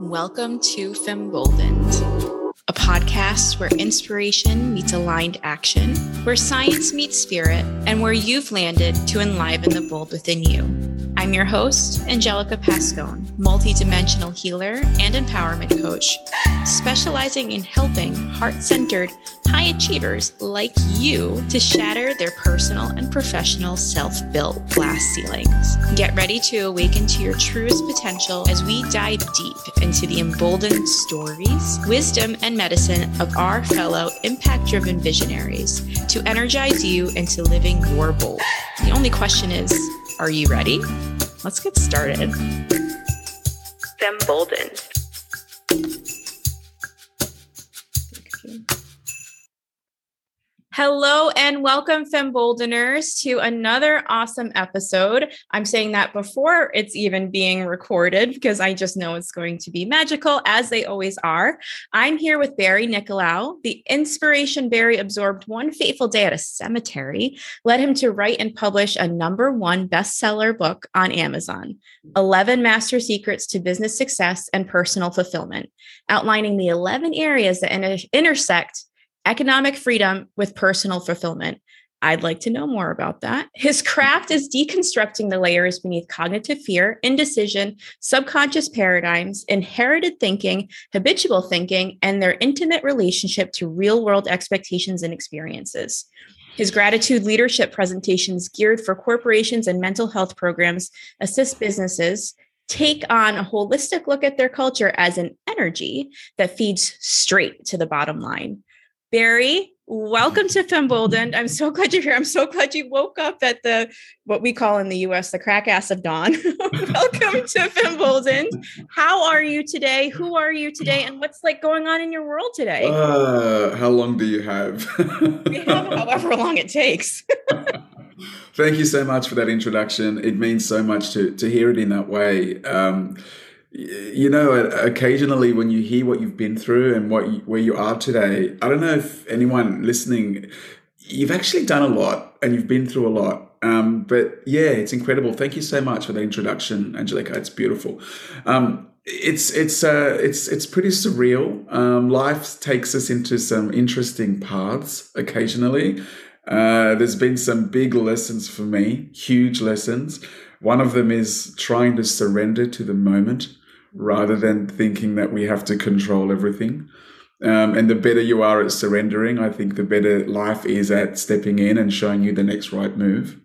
Welcome to Femboldened, a podcast where inspiration meets aligned action, where science meets spirit, and where you've landed to enliven the bold within you. I'm your host, Angelica Pascone, multidimensional healer and empowerment coach, specializing in helping heart centered, high achievers like you to shatter their personal and professional self built glass ceilings. Get ready to awaken to your truest potential as we dive deep into the emboldened stories, wisdom, and medicine of our fellow impact driven visionaries to energize you into living your bold. The only question is, are you ready? Let's get started. Femboldened. Hello and welcome, Femboldeners, to another awesome episode. I'm saying that before it's even being recorded because I just know it's going to be magical, as they always are. I'm here with Barry Nicolaou. The inspiration Barry absorbed one fateful day at a cemetery led him to write and publish a number one bestseller book on Amazon 11 Master Secrets to Business Success and Personal Fulfillment, outlining the 11 areas that inter- intersect economic freedom with personal fulfillment. I'd like to know more about that. His craft is deconstructing the layers beneath cognitive fear, indecision, subconscious paradigms, inherited thinking, habitual thinking, and their intimate relationship to real world expectations and experiences. His gratitude leadership presentations geared for corporations and mental health programs assist businesses take on a holistic look at their culture as an energy that feeds straight to the bottom line. Barry, welcome to Femboldened. I'm so glad you're here. I'm so glad you woke up at the what we call in the US the crack ass of dawn. welcome to Femboldened. How are you today? Who are you today? And what's like going on in your world today? Uh, how long do you have? we have however long it takes. Thank you so much for that introduction. It means so much to to hear it in that way. Um, you know occasionally when you hear what you've been through and what you, where you are today i don't know if anyone listening you've actually done a lot and you've been through a lot. Um, but yeah it's incredible. Thank you so much for the introduction angelica. It's beautiful. Um, it's it's uh, it's it's pretty surreal. Um, life takes us into some interesting paths occasionally. Uh, there's been some big lessons for me huge lessons. One of them is trying to surrender to the moment rather than thinking that we have to control everything. Um, and the better you are at surrendering, I think the better life is at stepping in and showing you the next right move.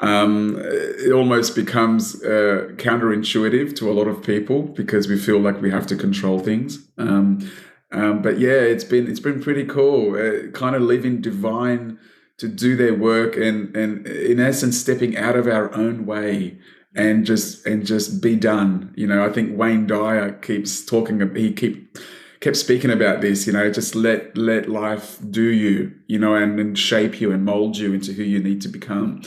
Um, it almost becomes uh, counterintuitive to a lot of people because we feel like we have to control things. Um, um but yeah, it's been it's been pretty cool. Uh, kind of leaving divine to do their work and and in essence stepping out of our own way and just and just be done. You know, I think Wayne Dyer keeps talking. He keep kept speaking about this. You know, just let let life do you. You know, and, and shape you and mold you into who you need to become.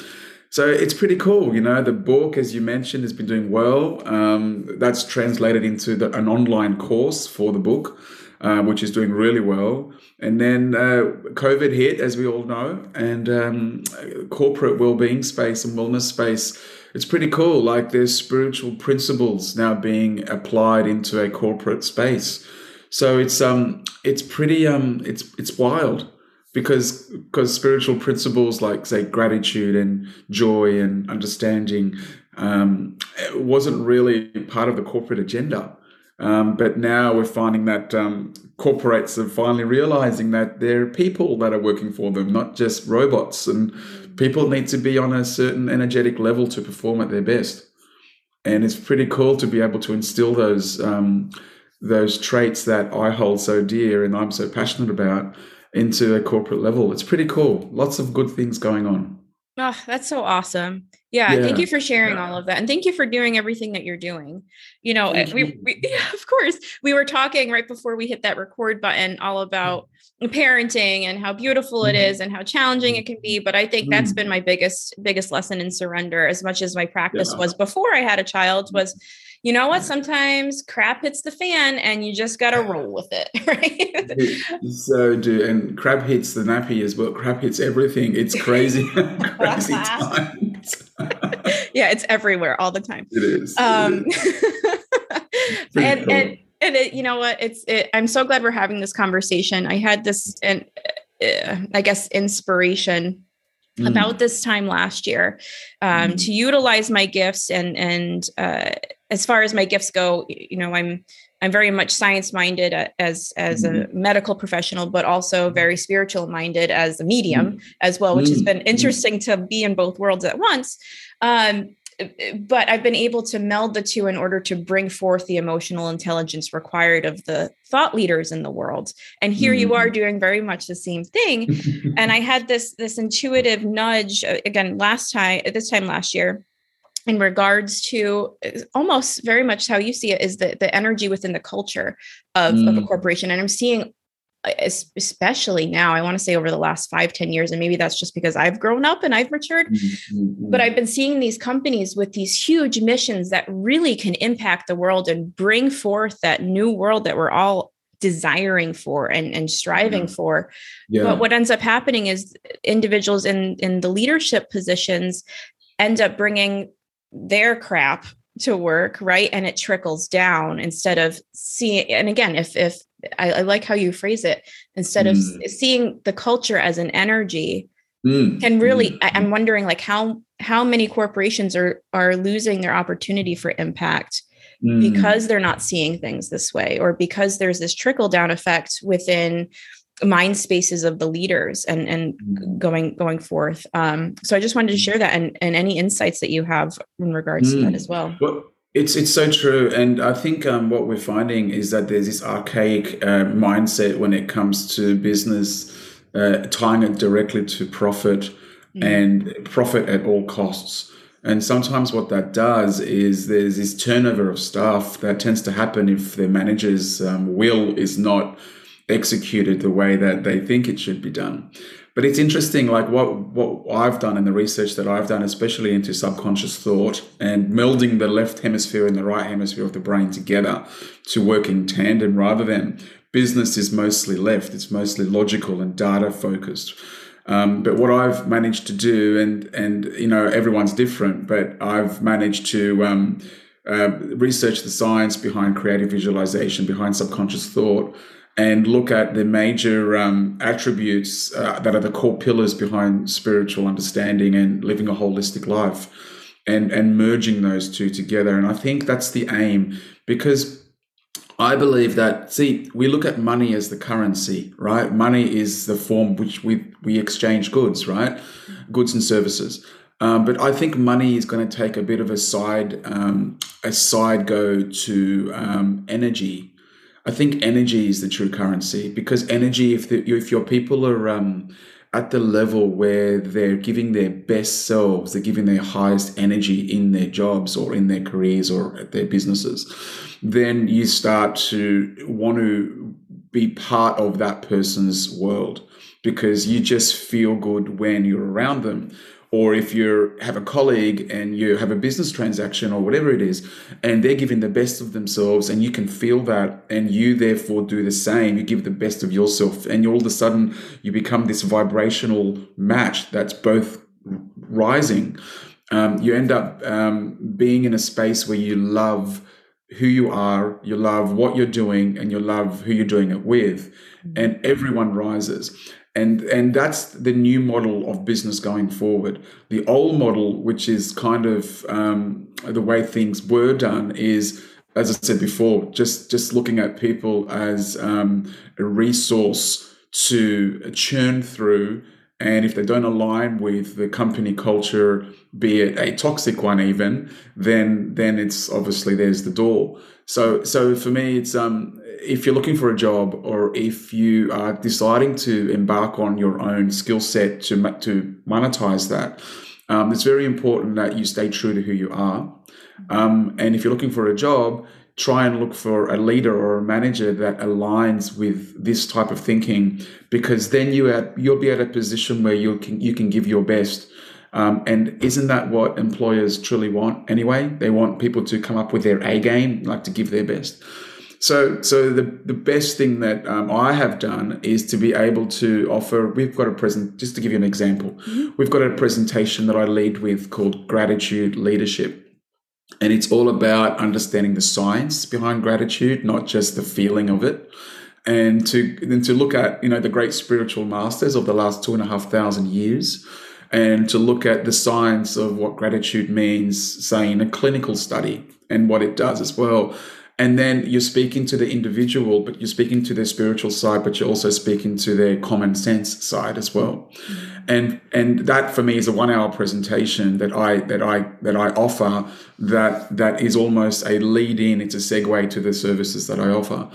So it's pretty cool. You know, the book, as you mentioned, has been doing well. Um, that's translated into the, an online course for the book. Uh, which is doing really well. And then uh, COVID hit, as we all know, and um, corporate well-being space and wellness space it's pretty cool. Like there's spiritual principles now being applied into a corporate space. So it's um it's pretty um it's it's wild because because spiritual principles like say gratitude and joy and understanding um, wasn't really part of the corporate agenda. Um, but now we're finding that um, corporates are finally realizing that there are people that are working for them, not just robots. And people need to be on a certain energetic level to perform at their best. And it's pretty cool to be able to instill those um, those traits that I hold so dear and I'm so passionate about into a corporate level. It's pretty cool. Lots of good things going on. Oh, that's so awesome. Yeah, yeah, thank you for sharing yeah. all of that. And thank you for doing everything that you're doing. You know, eh, we, we of course, we were talking right before we hit that record button all mm. about parenting and how beautiful it mm-hmm. and how challenging it can be, but I think that's mm-hmm. been my biggest biggest lesson in surrender as much as my practice yeah. was before I had a child was you know what? Sometimes crap hits the fan and you just got to roll with it, right? so do. And crap hits the nappy as well. Crap hits everything. It's crazy, crazy times. yeah, it's everywhere all the time. It is. Um, and, cool. and and it, you know what it's it, i'm so glad we're having this conversation i had this and uh, i guess inspiration mm. about this time last year um, mm. to utilize my gifts and and uh, as far as my gifts go you know i'm i'm very much science minded as as mm. a mm-hmm. medical professional but also very spiritual minded as a medium mm. as well which has been interesting to be in both worlds at once um, but I've been able to meld the two in order to bring forth the emotional intelligence required of the thought leaders in the world. And here mm-hmm. you are mm-hmm. doing very much the same thing. and I had this this intuitive nudge uh, again last time this time last year in regards to uh, almost very much how you see it is the, the energy within the culture of, mm. of a mm. corporation. And I'm seeing especially now i want to say over the last five ten years and maybe that's just because i've grown up and i've matured mm-hmm. but i've been seeing these companies with these huge missions that really can impact the world and bring forth that new world that we're all desiring for and, and striving yeah. for yeah. but what ends up happening is individuals in in the leadership positions end up bringing their crap to work right and it trickles down instead of seeing and again if if I, I like how you phrase it instead mm. of seeing the culture as an energy mm. can really mm. I, i'm wondering like how how many corporations are are losing their opportunity for impact mm. because they're not seeing things this way or because there's this trickle down effect within mind spaces of the leaders and and mm. going going forth um so i just wanted to share that and and any insights that you have in regards to that as well, well it's it's so true, and I think um, what we're finding is that there's this archaic uh, mindset when it comes to business, uh, tying it directly to profit mm. and profit at all costs. And sometimes what that does is there's this turnover of staff that tends to happen if the manager's um, will is not executed the way that they think it should be done. But it's interesting, like what what I've done in the research that I've done, especially into subconscious thought and melding the left hemisphere and the right hemisphere of the brain together to work in tandem rather than business is mostly left. It's mostly logical and data focused. Um, but what I've managed to do, and and you know everyone's different, but I've managed to um, uh, research the science behind creative visualization, behind subconscious thought, and look at the major um, attributes uh, that are the core pillars behind spiritual understanding and living a holistic life and and merging those two together. And i think that's the aim because i believe that see we look at money as the currency right? Money is the form which we we exchange goods right? Goods and services. Um, but I think money is going to take a bit of a side um, a side go to um, energy I think energy is the true currency because energy, if the, if your people are um, at the level where they're giving their best selves, they're giving their highest energy in their jobs or in their careers or at their businesses, then you start to want to be part of that person's world because you just feel good when you're around them or if you have a colleague and you have a business transaction or whatever it is and they're giving the best of themselves and you can feel that and you therefore do the same you give the best of yourself and all of a sudden you become this vibrational match that's both rising um, you end up um, being in a space where you love who you are, you love what you're doing, and you love who you're doing it with, and everyone rises and and that's the new model of business going forward. The old model, which is kind of um, the way things were done, is as I said before, just just looking at people as um, a resource to churn through. And if they don't align with the company culture, be it a toxic one even, then then it's obviously there's the door. So so for me, it's um if you're looking for a job or if you are deciding to embark on your own skill set to, to monetize that, um, it's very important that you stay true to who you are. Um, and if you're looking for a job, try and look for a leader or a manager that aligns with this type of thinking, because then you at, you'll be at a position where you can you can give your best. Um, and isn't that what employers truly want anyway? They want people to come up with their A game, like to give their best. So, so the, the best thing that um, I have done is to be able to offer. We've got a present. Just to give you an example, mm-hmm. we've got a presentation that I lead with called Gratitude Leadership, And it's all about understanding the science behind gratitude, not just the feeling of it. And to then to look at, you know, the great spiritual masters of the last two and a half thousand years and to look at the science of what gratitude means, say in a clinical study and what it does as well. And then you're speaking to the individual, but you're speaking to their spiritual side, but you're also speaking to their common sense side as well. Mm-hmm. And and that for me is a one hour presentation that I that I that I offer that that is almost a lead in, it's a segue to the services that I offer.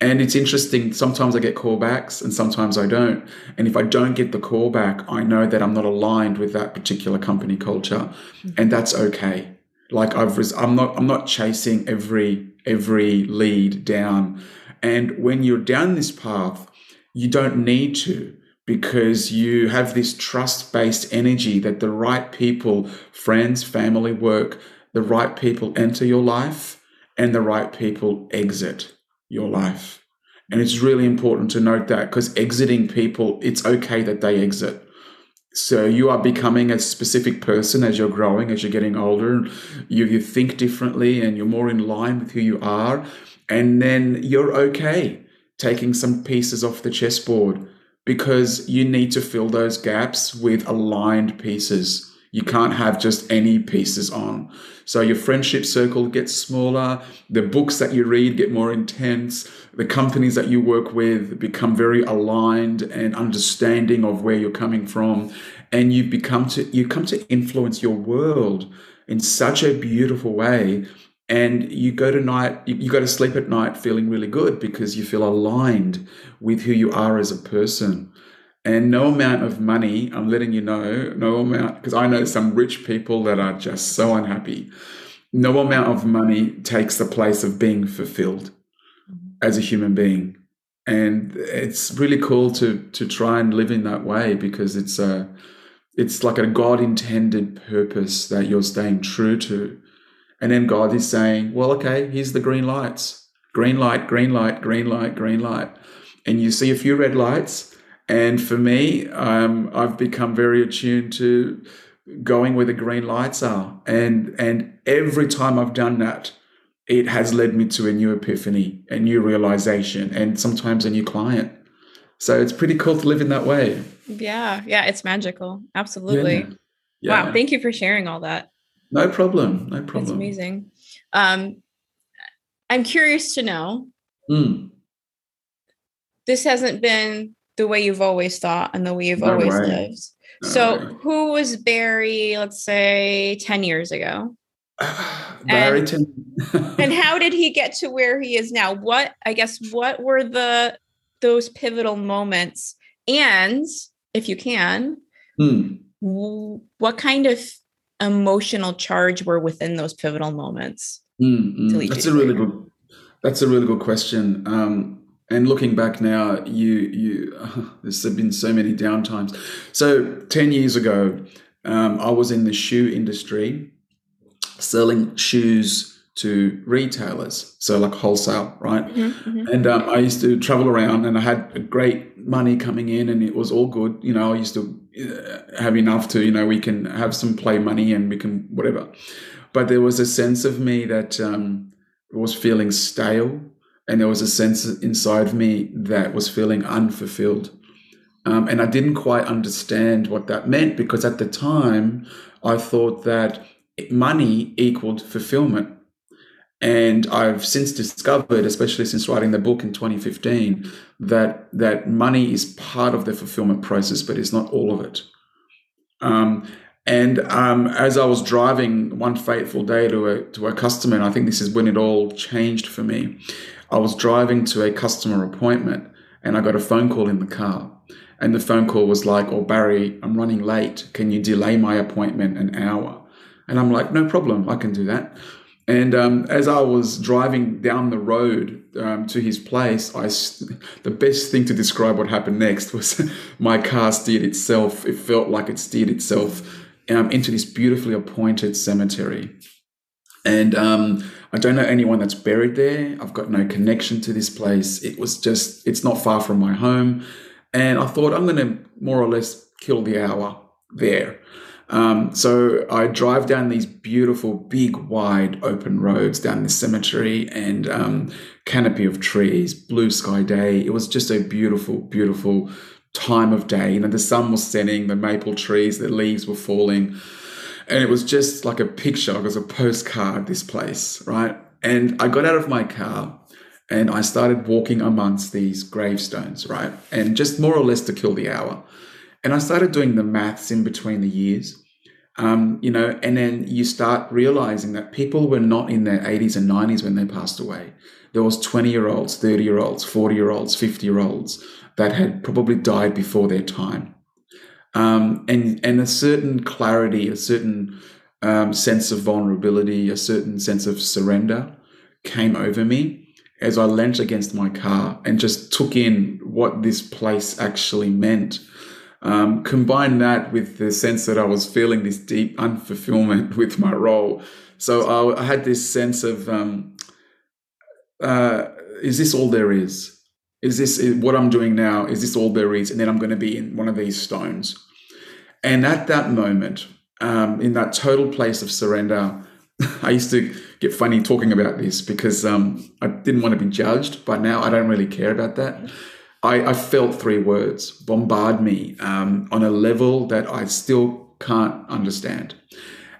And it's interesting. Sometimes I get callbacks and sometimes I don't. And if I don't get the callback, I know that I'm not aligned with that particular company culture. And that's okay. Like I've, I'm not, I'm not chasing every, every lead down. And when you're down this path, you don't need to because you have this trust based energy that the right people, friends, family, work, the right people enter your life and the right people exit your life. And it's really important to note that because exiting people, it's okay that they exit. So you are becoming a specific person as you're growing, as you're getting older. You, you think differently and you're more in line with who you are. And then you're okay taking some pieces off the chessboard because you need to fill those gaps with aligned pieces. You can't have just any pieces on. So your friendship circle gets smaller, the books that you read get more intense, the companies that you work with become very aligned and understanding of where you're coming from, and you become to you come to influence your world in such a beautiful way. And you go to night, you go to sleep at night feeling really good because you feel aligned with who you are as a person. And no amount of money, I'm letting you know, no amount, because I know some rich people that are just so unhappy. No amount of money takes the place of being fulfilled as a human being. And it's really cool to to try and live in that way because it's a it's like a God intended purpose that you're staying true to. And then God is saying, well, okay, here's the green lights. Green light, green light, green light, green light. And you see a few red lights and for me, um, I've become very attuned to going where the green lights are. And, and every time I've done that, it has led me to a new epiphany, a new realization, and sometimes a new client. So it's pretty cool to live in that way. Yeah. Yeah. It's magical. Absolutely. Yeah. Yeah. Wow. Thank you for sharing all that. No problem. No problem. It's amazing. Um, I'm curious to know. Mm. This hasn't been the way you've always thought and the way you've always way. lived. So, who was Barry, let's say 10 years ago? Barry and, 10. and how did he get to where he is now? What, I guess, what were the those pivotal moments? And if you can, hmm. what kind of emotional charge were within those pivotal moments? Mm, That's a really good. That's a really good question. Um, and looking back now, you you uh, there's been so many downtimes. So ten years ago, um, I was in the shoe industry, selling shoes to retailers, so like wholesale, right? Mm-hmm, mm-hmm. And um, I used to travel around, and I had great money coming in, and it was all good. You know, I used to uh, have enough to, you know, we can have some play money, and we can whatever. But there was a sense of me that um, was feeling stale and there was a sense inside me that was feeling unfulfilled. Um, and I didn't quite understand what that meant because at the time I thought that money equaled fulfillment. And I've since discovered, especially since writing the book in 2015, that that money is part of the fulfillment process, but it's not all of it. Um, and um, as I was driving one fateful day to a to a customer, and I think this is when it all changed for me. I was driving to a customer appointment and I got a phone call in the car. And the phone call was like, Oh, Barry, I'm running late. Can you delay my appointment an hour? And I'm like, No problem. I can do that. And um, as I was driving down the road um, to his place, I the best thing to describe what happened next was my car steered itself. It felt like it steered itself um, into this beautifully appointed cemetery. And um, I don't know anyone that's buried there. I've got no connection to this place. It was just, it's not far from my home. And I thought I'm going to more or less kill the hour there. Um, so I drive down these beautiful, big, wide, open roads down the cemetery and um, canopy of trees, blue sky day. It was just a beautiful, beautiful time of day. You know, the sun was setting, the maple trees, the leaves were falling. And it was just like a picture, it was a postcard, this place, right? And I got out of my car and I started walking amongst these gravestones, right? And just more or less to kill the hour. And I started doing the maths in between the years. Um, you know, and then you start realizing that people were not in their 80s and 90s when they passed away. There was 20 year olds, 30 year olds, 40 year olds, 50 year olds that had probably died before their time. Um, and and a certain clarity, a certain um, sense of vulnerability, a certain sense of surrender came over me as I leant against my car and just took in what this place actually meant. Um, combine that with the sense that I was feeling this deep unfulfillment with my role. So I, I had this sense of, um, uh, is this all there is? Is this what I'm doing now? Is this all there is? And then I'm going to be in one of these stones. And at that moment, um, in that total place of surrender, I used to get funny talking about this because um, I didn't want to be judged, but now I don't really care about that. I, I felt three words bombard me um, on a level that I still can't understand.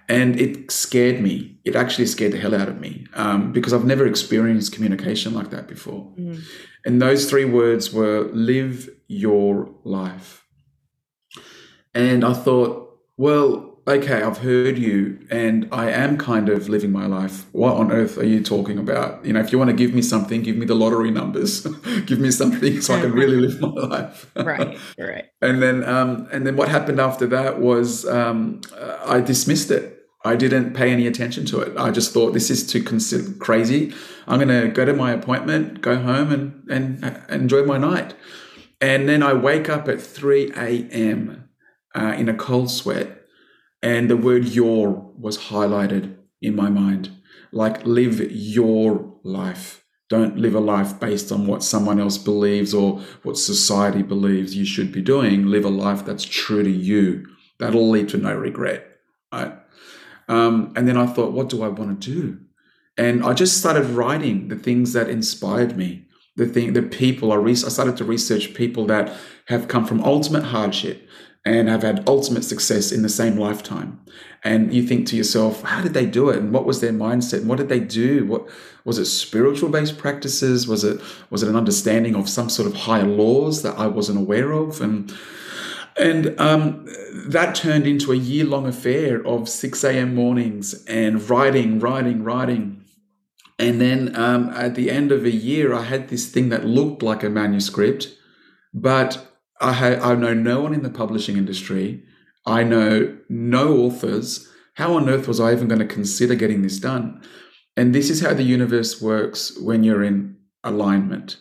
And it scared me. It actually scared the hell out of me um, because I've never experienced communication like that before. Mm. And those three words were live your life. And I thought, well, okay, I've heard you and I am kind of living my life. What on earth are you talking about? You know, if you want to give me something, give me the lottery numbers. give me something so I can really live my life. right, right. And then, um, and then what happened after that was um, I dismissed it. I didn't pay any attention to it. I just thought this is too crazy. I'm going to go to my appointment, go home, and and enjoy my night. And then I wake up at 3 a.m. Uh, in a cold sweat and the word your was highlighted in my mind. Like, live your life. Don't live a life based on what someone else believes or what society believes you should be doing. Live a life that's true to you. That'll lead to no regret. Right. Um, and then I thought, what do I want to do? And I just started writing the things that inspired me. The thing, the people I, re- I started to research people that have come from ultimate hardship, and have had ultimate success in the same lifetime. And you think to yourself, how did they do it? And what was their mindset? And what did they do? What was it spiritual based practices? Was it was it an understanding of some sort of higher laws that I wasn't aware of? And and um, that turned into a year long affair of 6 a.m. mornings and writing, writing, writing. And then um, at the end of a year, I had this thing that looked like a manuscript, but I, ha- I know no one in the publishing industry. I know no authors. How on earth was I even going to consider getting this done? And this is how the universe works when you're in alignment.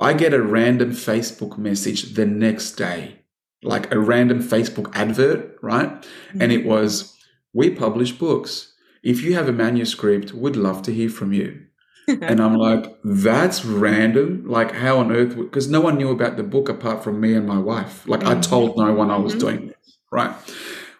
I get a random Facebook message the next day, like a random Facebook advert, right? Mm-hmm. And it was, We publish books. If you have a manuscript, we'd love to hear from you and I'm like, that's random. Like, how on earth? Because no one knew about the book apart from me and my wife. Like, mm-hmm. I told no one I was mm-hmm. doing this, right?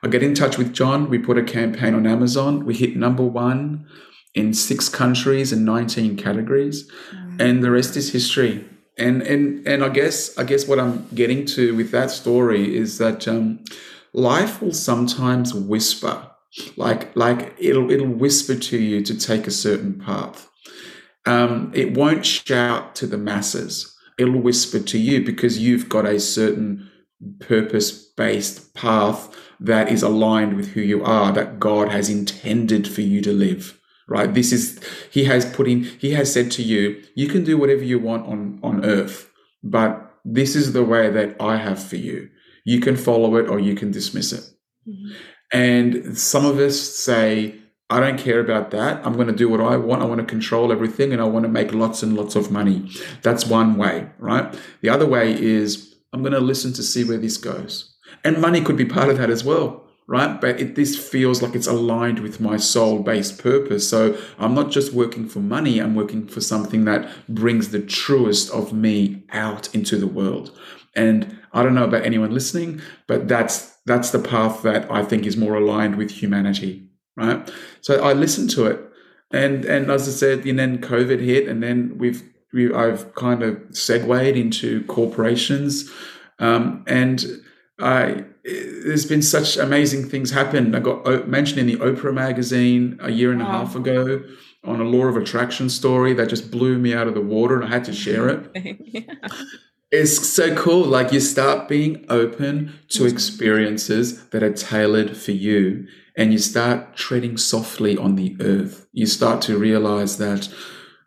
I get in touch with John. We put a campaign on Amazon. We hit number one in six countries and 19 categories, mm-hmm. and the rest is history. And and and I guess I guess what I'm getting to with that story is that um, life will sometimes whisper, like like it'll it'll whisper to you to take a certain path um, it won't shout to the masses. It'll whisper to you because you've got a certain purpose based path that is aligned with who you are, that God has intended for you to live. Right? This is, He has put in, He has said to you, you can do whatever you want on, on earth, but this is the way that I have for you. You can follow it or you can dismiss it. Mm-hmm. And some of us say, I don't care about that. I'm going to do what I want. I want to control everything and I want to make lots and lots of money. That's one way, right? The other way is I'm going to listen to see where this goes. And money could be part of that as well, right? But it, this feels like it's aligned with my soul based purpose. So I'm not just working for money, I'm working for something that brings the truest of me out into the world. And I don't know about anyone listening, but that's that's the path that I think is more aligned with humanity, right? So I listened to it, and and as I said, and then COVID hit, and then we've we, I've kind of segued into corporations, um, and I there's been such amazing things happen. I got mentioned in the Oprah magazine a year and a half ago on a law of attraction story that just blew me out of the water, and I had to share it. yeah. It's so cool. Like you start being open to experiences that are tailored for you, and you start treading softly on the earth. You start to realize that.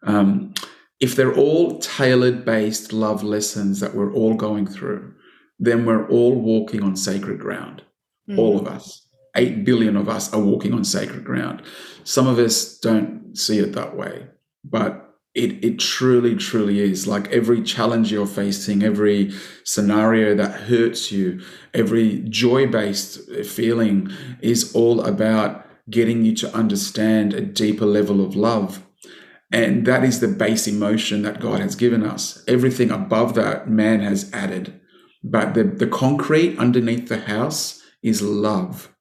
Um, if they're all tailored based love lessons that we're all going through, then we're all walking on sacred ground. Mm. All of us. 8 billion of us are walking on sacred ground. Some of us don't see it that way, but it, it truly, truly is. Like every challenge you're facing, every scenario that hurts you, every joy based feeling is all about getting you to understand a deeper level of love and that is the base emotion that God has given us. Everything above that, man has added. But the, the concrete underneath the house is love,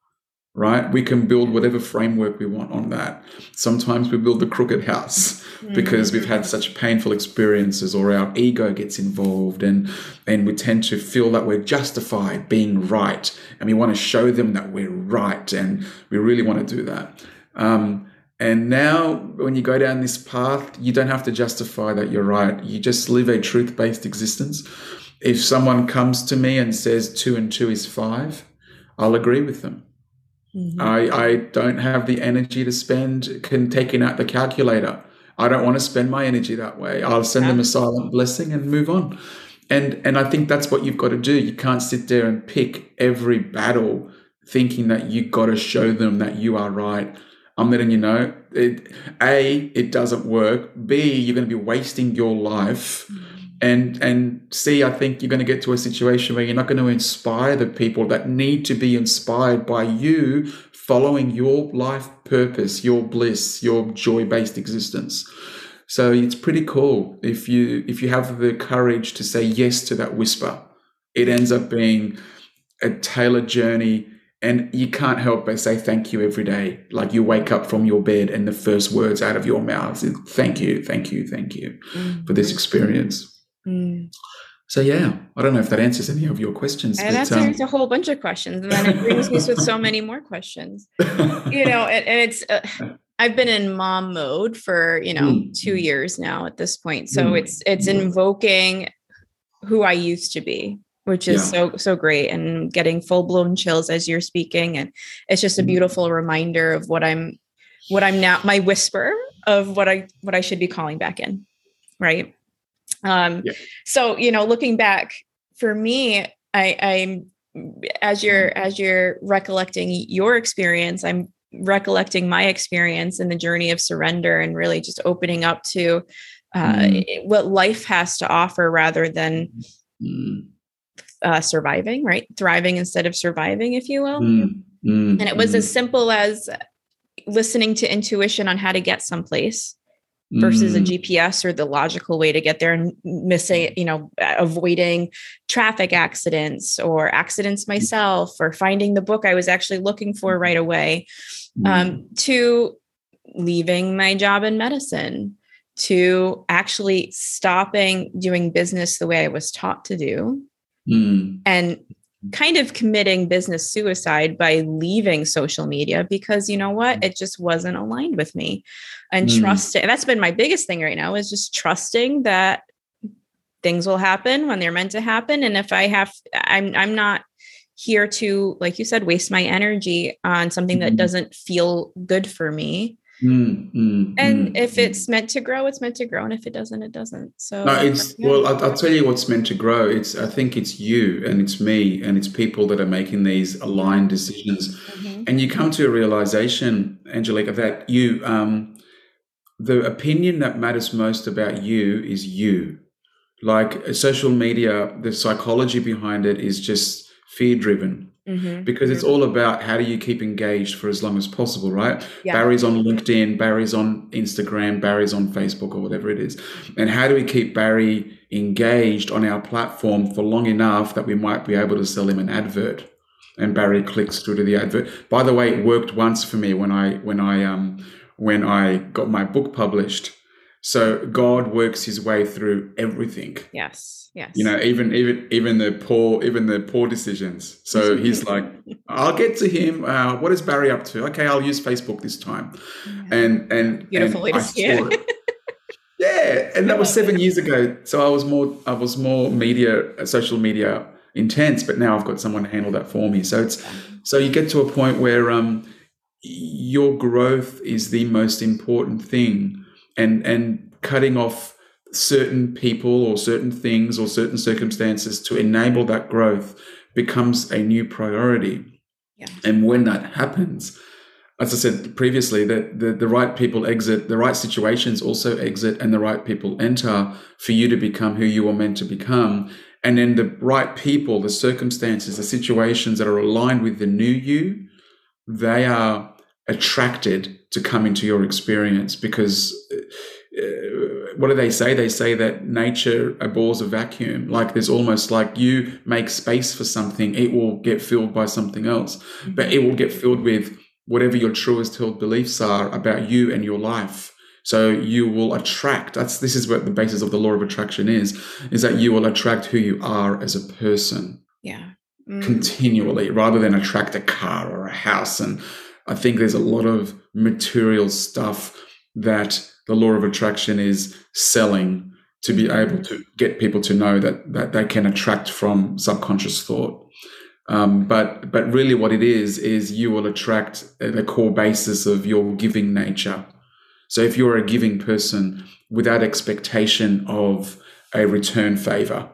right? We can build whatever framework we want on that. Sometimes we build the crooked house mm. because we've had such painful experiences or our ego gets involved and, and we tend to feel that we're justified being right. And we want to show them that we're right. And we really want to do that. Um, and now, when you go down this path, you don't have to justify that you're right. You just live a truth based existence. If someone comes to me and says two and two is five, I'll agree with them. Mm-hmm. I, I don't have the energy to spend can taking out the calculator. I don't want to spend my energy that way. I'll send them a silent blessing and move on. And and I think that's what you've got to do. You can't sit there and pick every battle thinking that you've got to show them that you are right I'm letting you know. It, a, it doesn't work. B, you're going to be wasting your life. And and see i think you're going to get to a situation where you're not going to inspire the people that need to be inspired by you following your life purpose, your bliss, your joy-based existence. So it's pretty cool if you if you have the courage to say yes to that whisper. It ends up being a tailored journey and you can't help but say thank you every day. Like you wake up from your bed and the first words out of your mouth is thank you, thank you, thank you mm-hmm. for this experience. Mm. So yeah, I don't know if that answers any of your questions. And that answers um, a whole bunch of questions, and then it brings me with so many more questions. You know, and, and it's uh, I've been in mom mode for you know mm. two years now at this point, so mm. it's it's invoking who I used to be which is yeah. so so great and getting full blown chills as you're speaking and it's just a mm-hmm. beautiful reminder of what I'm what I'm now my whisper of what I what I should be calling back in right um yeah. so you know looking back for me I I'm as you're mm-hmm. as you're recollecting your experience I'm recollecting my experience in the journey of surrender and really just opening up to uh, mm. what life has to offer rather than mm uh, surviving, right? Thriving instead of surviving, if you will. Mm, mm, and it was mm. as simple as listening to intuition on how to get someplace versus a mm. GPS or the logical way to get there and missing, you know, avoiding traffic accidents or accidents myself or finding the book I was actually looking for right away um, mm. to leaving my job in medicine to actually stopping doing business the way I was taught to do mm. and kind of committing business suicide by leaving social media because you know what mm. it just wasn't aligned with me and mm. trusting that's been my biggest thing right now is just trusting that things will happen when they're meant to happen and if i have i'm i'm not here to like you said waste my energy on something that mm-hmm. doesn't feel good for me Mm, mm, and mm, if mm. it's meant to grow, it's meant to grow, and if it doesn't, it doesn't. So no, it's yeah. well. I'll, I'll, tell you what's meant to grow. It's I think it's you and it's me and it's people that are making these aligned decisions, mm-hmm. and you come to a realization, Angelica, that you um, the opinion that matters most about you is you. Like social media, the psychology behind it is just fear driven Mm-hmm. Because it's all about how do you keep engaged for as long as possible, right? Yeah. Barry's on LinkedIn, Barry's on Instagram, Barry's on Facebook, or whatever it is. And how do we keep Barry engaged on our platform for long enough that we might be able to sell him an advert? and Barry clicks through to the advert. By the way, it worked once for me when I when I um when I got my book published. So God works His way through everything. Yes, yes. You know, even even even the poor even the poor decisions. So He's like, I'll get to Him. Uh, what is Barry up to? Okay, I'll use Facebook this time. Yeah. And and beautiful and to see yeah, and that was seven years ago. So I was more I was more media, social media intense, but now I've got someone to handle that for me. So it's so you get to a point where um your growth is the most important thing and and cutting off certain people or certain things or certain circumstances to enable that growth becomes a new priority yeah. and when that happens as i said previously that the, the right people exit the right situations also exit and the right people enter for you to become who you are meant to become and then the right people the circumstances the situations that are aligned with the new you they are attracted to come into your experience because uh, what do they say? They say that nature abhors a vacuum. Like there's almost like you make space for something, it will get filled by something else, mm-hmm. but it will get filled with whatever your truest held beliefs are about you and your life. So you will attract. That's this is what the basis of the law of attraction is: is that you will attract who you are as a person. Yeah. Mm. Continually, rather than attract a car or a house and I think there's a lot of material stuff that the law of attraction is selling to be able to get people to know that that they can attract from subconscious thought. Um, but but really, what it is is you will attract the core basis of your giving nature. So if you're a giving person without expectation of a return favor,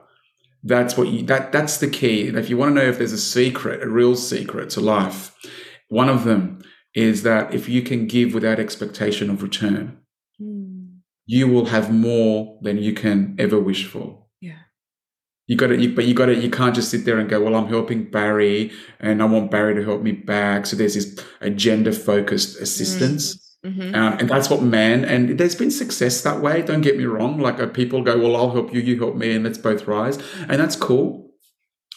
that's what you that that's the key. And if you want to know if there's a secret, a real secret to life, one of them is that if you can give without expectation of return, mm. you will have more than you can ever wish for. Yeah. You got to, but you got to, you can't just sit there and go, well, I'm helping Barry and I want Barry to help me back. So there's this agenda focused assistance. Mm-hmm. Uh, and that's what man, and there's been success that way. Don't get me wrong. Like uh, people go, well, I'll help you, you help me, and let's both rise. And that's cool.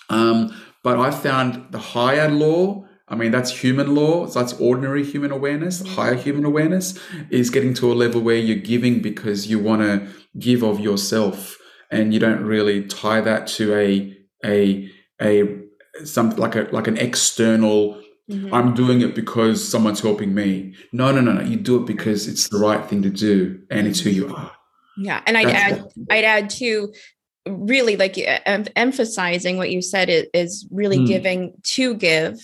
Um, but I found the higher law I mean, that's human law. That's ordinary human awareness. Higher human awareness is getting to a level where you're giving because you want to give of yourself, and you don't really tie that to a a a something like a like an external. Mm-hmm. I'm doing it because someone's helping me. No, no, no, no. You do it because it's the right thing to do, and it's who you are. Yeah, and I'd That's add, I'd add to really like emphasizing what you said is, is really mm. giving to give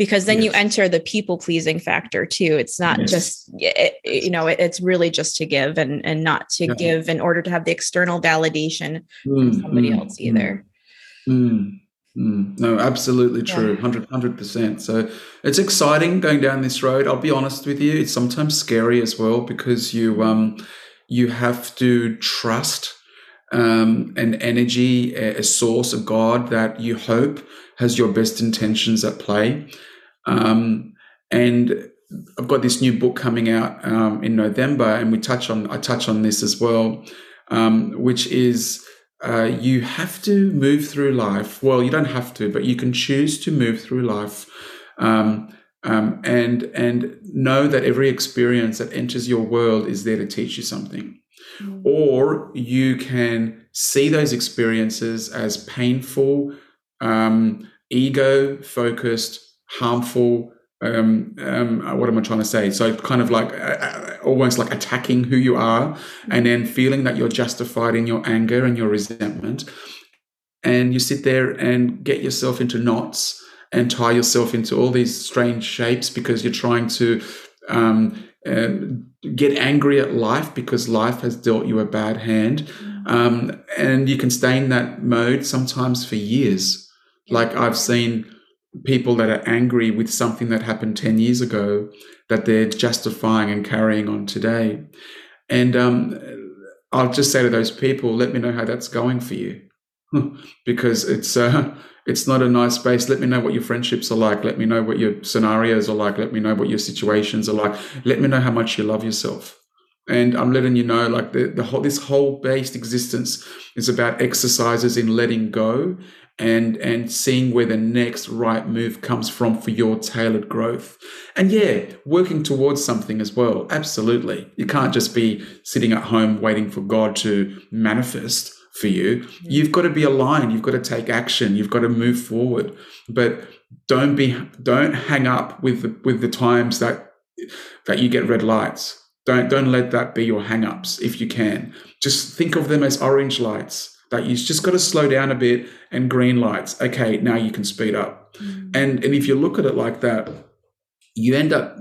because then yes. you enter the people pleasing factor too it's not yes. just it, you know it, it's really just to give and and not to yeah. give in order to have the external validation mm, from somebody mm, else mm. either mm, mm, no absolutely true yeah. 100 100% so it's exciting going down this road i'll be honest with you it's sometimes scary as well because you um you have to trust um, an energy, a, a source, a God that you hope has your best intentions at play. Um, and I've got this new book coming out um, in November, and we touch on I touch on this as well, um, which is uh, you have to move through life. Well, you don't have to, but you can choose to move through life, um, um and and know that every experience that enters your world is there to teach you something. Mm. Or you can see those experiences as painful, um, ego focused harmful um, um, uh, what am I trying to say? So kind of like uh, uh, almost like attacking who you are, and then feeling that you're justified in your anger and your resentment, and you sit there and get yourself into knots and tie yourself into all these strange shapes because you're trying to um, uh, get angry at life because life has dealt you a bad hand, um, and you can stay in that mode sometimes for years. Like I've seen people that are angry with something that happened 10 years ago that they're justifying and carrying on today. And um, I'll just say to those people, let me know how that's going for you. because it's uh, it's not a nice space. Let me know what your friendships are like. Let me know what your scenarios are like. Let me know what your situations are like. Let me know how much you love yourself. And I'm letting you know, like the, the whole, this whole based existence is about exercises in letting go and and seeing where the next right move comes from for your tailored growth. And yeah, working towards something as well. Absolutely. You can't just be sitting at home waiting for God to manifest for you. You've got to be aligned. You've got to take action. You've got to move forward. But don't be don't hang up with the, with the times that that you get red lights. Don't don't let that be your hang-ups if you can. Just think of them as orange lights that you just got to slow down a bit and green lights. Okay, now you can speed up. Mm. And and if you look at it like that, you end up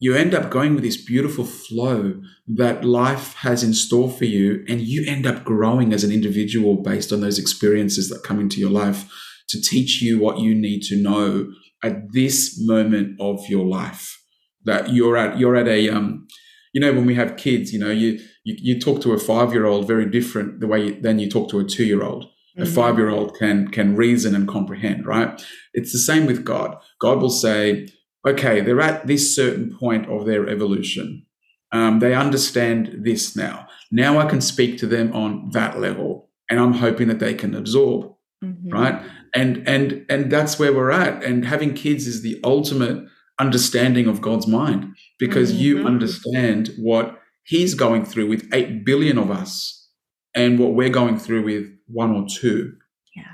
you end up going with this beautiful flow that life has in store for you and you end up growing as an individual based on those experiences that come into your life to teach you what you need to know at this moment of your life that you're at you're at a um you know when we have kids you know you you, you talk to a five year old very different the way you, than you talk to a two year old. Mm-hmm. A five year old can can reason and comprehend, right? It's the same with God. God will say, okay, they're at this certain point of their evolution. Um, they understand this now. Now I can speak to them on that level, and I'm hoping that they can absorb, mm-hmm. right? And and and that's where we're at. And having kids is the ultimate understanding of God's mind because mm-hmm. you understand what he's going through with 8 billion of us and what we're going through with one or two.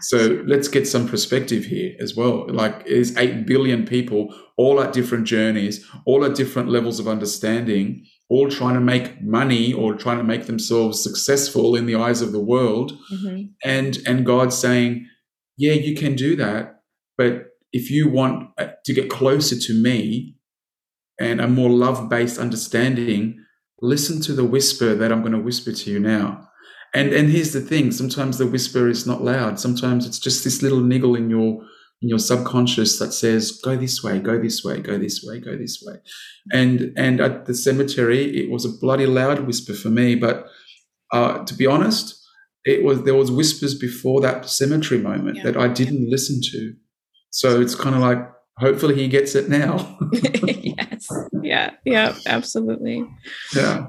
So let's get some perspective here as well. Like, is 8 billion people all at different journeys, all at different levels of understanding, all trying to make money or trying to make themselves successful in the eyes of the world. Mm-hmm. And, and God saying, yeah, you can do that. But if you want uh, to get closer to me and a more love based understanding, listen to the whisper that I'm going to whisper to you now. And and here's the thing: sometimes the whisper is not loud. Sometimes it's just this little niggle in your in your subconscious that says, "Go this way, go this way, go this way, go this way." And and at the cemetery, it was a bloody loud whisper for me. But uh, to be honest, it was there was whispers before that cemetery moment yeah. that I didn't listen to. So it's kind of like, hopefully, he gets it now. Yeah. Yeah. Absolutely. Yeah.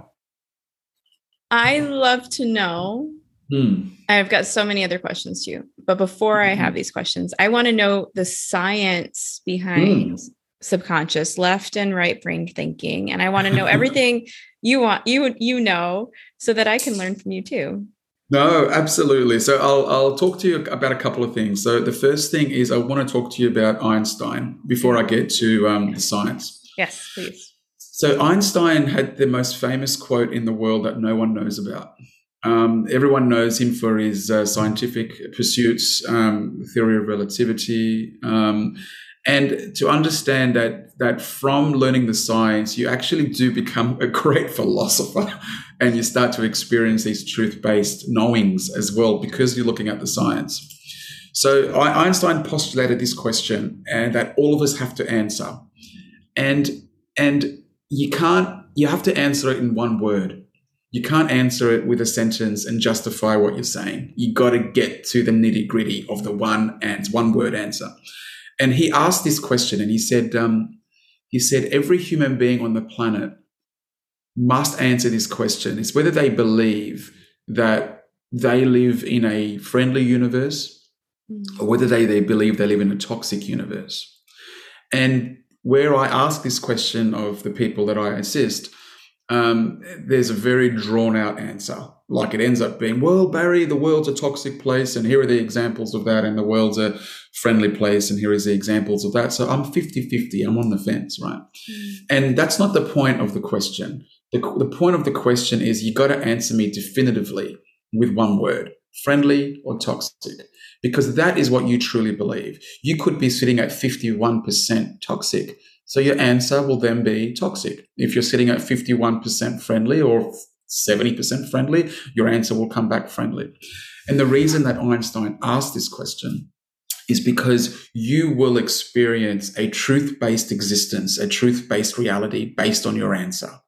I love to know. Hmm. I've got so many other questions too. But before I have mm-hmm. these questions, I want to know the science behind hmm. subconscious left and right brain thinking. And I want to know everything you want you you know so that I can learn from you too. No, absolutely. So I'll I'll talk to you about a couple of things. So the first thing is I want to talk to you about Einstein before I get to um, the science. Yes, please. So Einstein had the most famous quote in the world that no one knows about. Um, everyone knows him for his uh, scientific pursuits, um, theory of relativity, um, and to understand that that from learning the science, you actually do become a great philosopher, and you start to experience these truth-based knowings as well because you're looking at the science. So Einstein postulated this question, and that all of us have to answer, and and you can't, you have to answer it in one word. You can't answer it with a sentence and justify what you're saying. You got to get to the nitty gritty of the one and one word answer. And he asked this question and he said, um, he said, every human being on the planet must answer this question. It's whether they believe that they live in a friendly universe or whether they, they believe they live in a toxic universe. And where I ask this question of the people that I assist, um, there's a very drawn out answer. Like it ends up being, well, Barry, the world's a toxic place, and here are the examples of that, and the world's a friendly place, and here is the examples of that. So I'm 50 50, I'm on the fence, right? Mm. And that's not the point of the question. The, the point of the question is you got to answer me definitively with one word friendly or toxic because that is what you truly believe. You could be sitting at 51% toxic. So your answer will then be toxic. If you're sitting at 51% friendly or 70% friendly, your answer will come back friendly. And the reason that Einstein asked this question is because you will experience a truth based existence, a truth based reality based on your answer.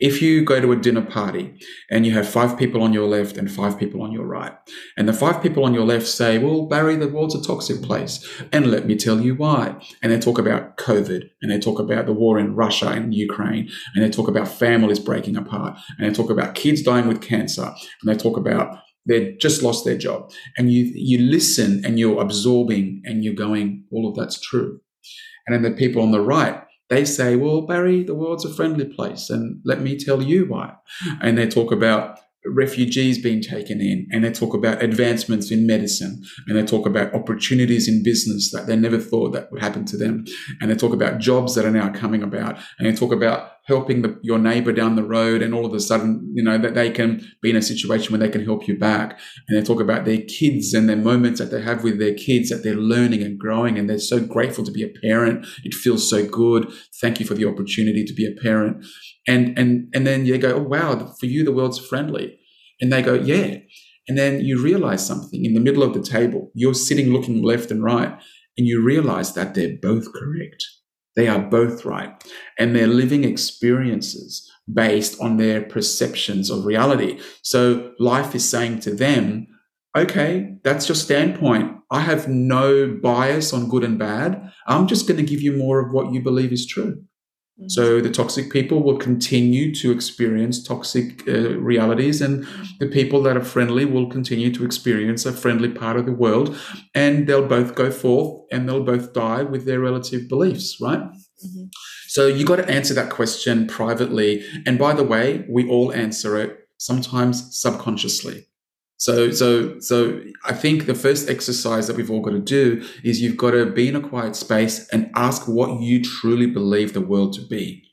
If you go to a dinner party and you have five people on your left and five people on your right, and the five people on your left say, Well, Barry, the world's a toxic place. And let me tell you why. And they talk about COVID and they talk about the war in Russia and Ukraine and they talk about families breaking apart and they talk about kids dying with cancer and they talk about they just lost their job. And you you listen and you're absorbing and you're going, all of that's true. And then the people on the right they say, well, Barry, the world's a friendly place, and let me tell you why. And they talk about refugees being taken in, and they talk about advancements in medicine, and they talk about opportunities in business that they never thought that would happen to them, and they talk about jobs that are now coming about, and they talk about helping the, your neighbor down the road and all of a sudden you know that they can be in a situation where they can help you back and they talk about their kids and their moments that they have with their kids that they're learning and growing and they're so grateful to be a parent. It feels so good. Thank you for the opportunity to be a parent and and and then you go oh wow for you the world's friendly and they go yeah and then you realize something in the middle of the table you're sitting looking left and right and you realize that they're both correct they are both right. And they're living experiences based on their perceptions of reality. So life is saying to them, okay, that's your standpoint. I have no bias on good and bad. I'm just going to give you more of what you believe is true. Mm-hmm. So the toxic people will continue to experience toxic uh, realities, and the people that are friendly will continue to experience a friendly part of the world, and they'll both go forth and they'll both die with their relative beliefs, right? Mm-hmm. So you got to answer that question privately. And by the way, we all answer it sometimes subconsciously. So, so, so I think the first exercise that we've all got to do is you've got to be in a quiet space and ask what you truly believe the world to be.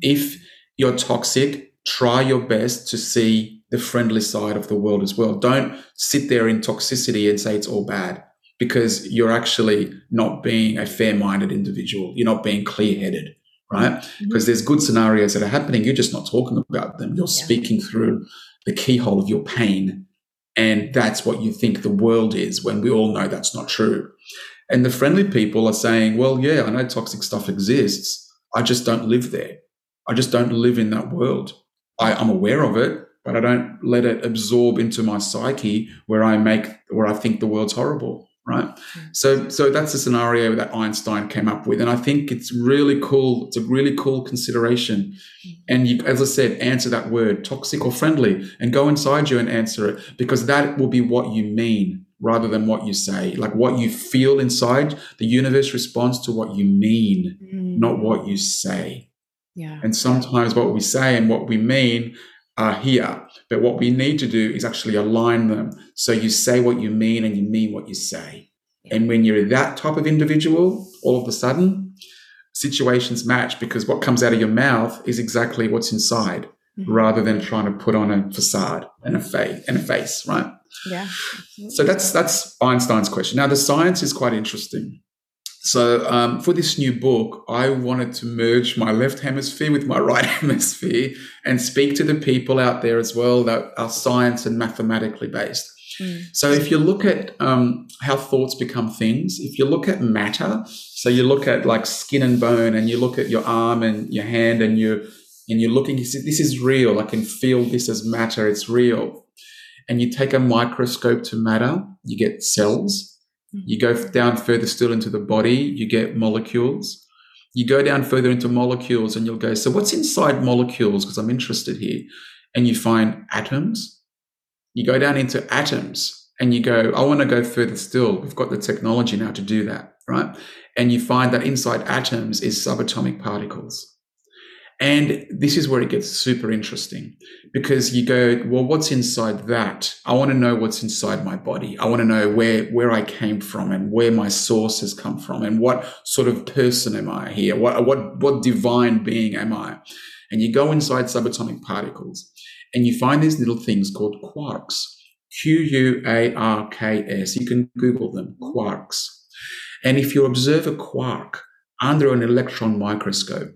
If you're toxic, try your best to see the friendly side of the world as well. Don't sit there in toxicity and say it's all bad because you're actually not being a fair minded individual. You're not being clear headed, right? Mm-hmm. Because there's good scenarios that are happening. You're just not talking about them. You're yeah. speaking through the keyhole of your pain and that's what you think the world is when we all know that's not true. And the friendly people are saying, well, yeah, I know toxic stuff exists. I just don't live there. I just don't live in that world. I, am aware of it, but I don't let it absorb into my psyche where I make, where I think the world's horrible right? Mm. So, so that's a scenario that Einstein came up with, and I think it's really cool. It's a really cool consideration, mm. and you, as I said, answer that word, toxic or friendly, and go inside you and answer it because that will be what you mean rather than what you say. Like what you feel inside, the universe responds to what you mean, mm. not what you say. Yeah. And sometimes what we say and what we mean are here. But what we need to do is actually align them. So you say what you mean and you mean what you say. And when you're that type of individual, all of a sudden, situations match because what comes out of your mouth is exactly what's inside mm-hmm. rather than trying to put on a facade and a face and a face, right? Yeah. So that's that's Einstein's question. Now the science is quite interesting. So um, for this new book, I wanted to merge my left hemisphere with my right hemisphere and speak to the people out there as well that are science and mathematically based. Mm. So if you look at um, how thoughts become things, if you look at matter, so you look at like skin and bone, and you look at your arm and your hand, and you and you're looking, you see, this is real. I can feel this as matter. It's real. And you take a microscope to matter, you get cells you go down further still into the body, you get molecules. You go down further into molecules and you'll go, so what's inside molecules? Because I'm interested here. And you find atoms. You go down into atoms and you go, I want to go further still. We've got the technology now to do that, right? And you find that inside atoms is subatomic particles. And this is where it gets super interesting because you go, well, what's inside that? I want to know what's inside my body. I want to know where, where I came from and where my source has come from and what sort of person am I here? What, what, what divine being am I? And you go inside subatomic particles and you find these little things called quarks. Q U A R K S. You can Google them, quarks. And if you observe a quark under an electron microscope,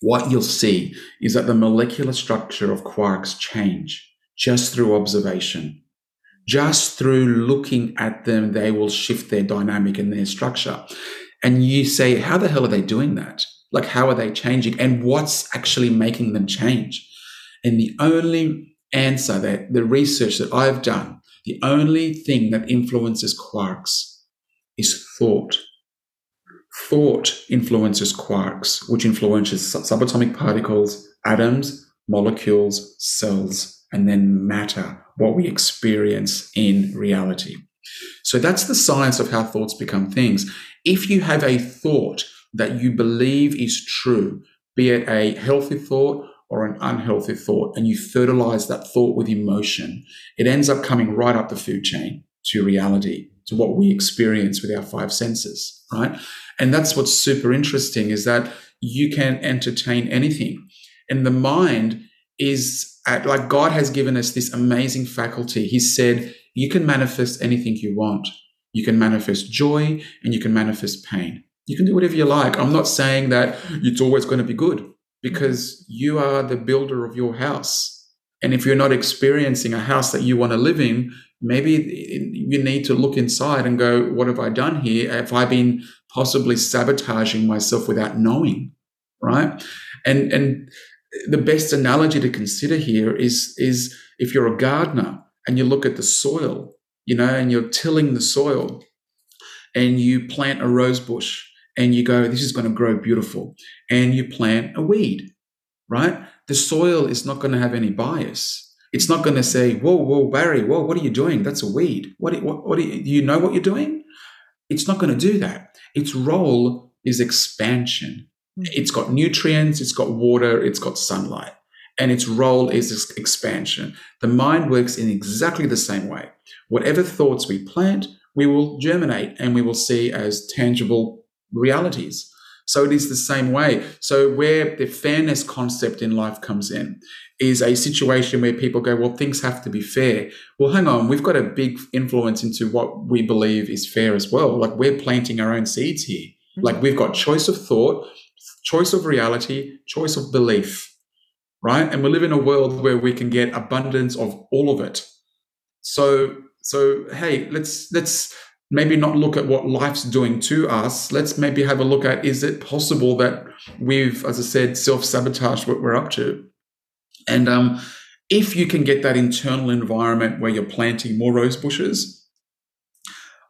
what you'll see is that the molecular structure of quarks change just through observation. Just through looking at them, they will shift their dynamic and their structure. And you say, how the hell are they doing that? Like, how are they changing? And what's actually making them change? And the only answer that the research that I've done, the only thing that influences quarks is thought. Thought influences quarks, which influences subatomic particles, atoms, molecules, cells, and then matter, what we experience in reality. So that's the science of how thoughts become things. If you have a thought that you believe is true, be it a healthy thought or an unhealthy thought, and you fertilize that thought with emotion, it ends up coming right up the food chain to reality, to what we experience with our five senses, right? And that's what's super interesting is that you can entertain anything. And the mind is at, like God has given us this amazing faculty. He said, you can manifest anything you want. You can manifest joy and you can manifest pain. You can do whatever you like. I'm not saying that it's always going to be good because you are the builder of your house. And if you're not experiencing a house that you want to live in, maybe you need to look inside and go, what have I done here? Have I been possibly sabotaging myself without knowing? Right. And, and the best analogy to consider here is, is if you're a gardener and you look at the soil, you know, and you're tilling the soil and you plant a rose bush and you go, this is going to grow beautiful. And you plant a weed, right? The soil is not going to have any bias it's not going to say, "Whoa, whoa, Barry, whoa, what are you doing? That's a weed. What, what, what do you, do you know what you're doing?" It's not going to do that. Its role is expansion. Mm-hmm. It's got nutrients, it's got water, it's got sunlight, and its role is expansion. The mind works in exactly the same way. Whatever thoughts we plant, we will germinate and we will see as tangible realities. So it is the same way. So where the fairness concept in life comes in is a situation where people go, well, things have to be fair. Well, hang on, we've got a big influence into what we believe is fair as well. Like we're planting our own seeds here. Mm-hmm. Like we've got choice of thought, choice of reality, choice of belief, right? And we live in a world where we can get abundance of all of it. So, so hey, let's let's maybe not look at what life's doing to us. Let's maybe have a look at is it possible that we've, as I said, self sabotaged what we're up to? And um, if you can get that internal environment where you're planting more rose bushes,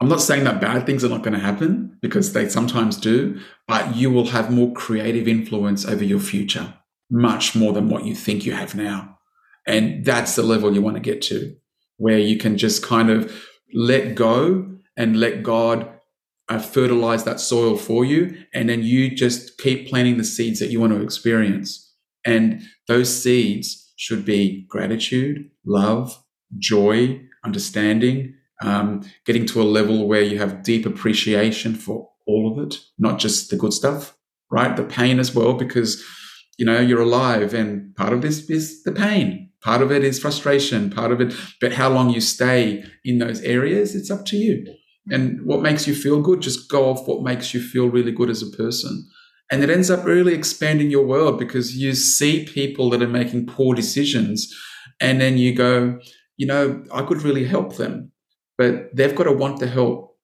I'm not saying that bad things are not going to happen because they sometimes do, but you will have more creative influence over your future, much more than what you think you have now. And that's the level you want to get to, where you can just kind of let go and let God uh, fertilize that soil for you. And then you just keep planting the seeds that you want to experience. And those seeds should be gratitude, love, joy, understanding, um, getting to a level where you have deep appreciation for all of it, not just the good stuff, right? The pain as well, because, you know, you're alive and part of this is the pain. Part of it is frustration, part of it, but how long you stay in those areas, it's up to you. And what makes you feel good, just go off what makes you feel really good as a person. And it ends up really expanding your world because you see people that are making poor decisions and then you go, you know, I could really help them, but they've got to want the help.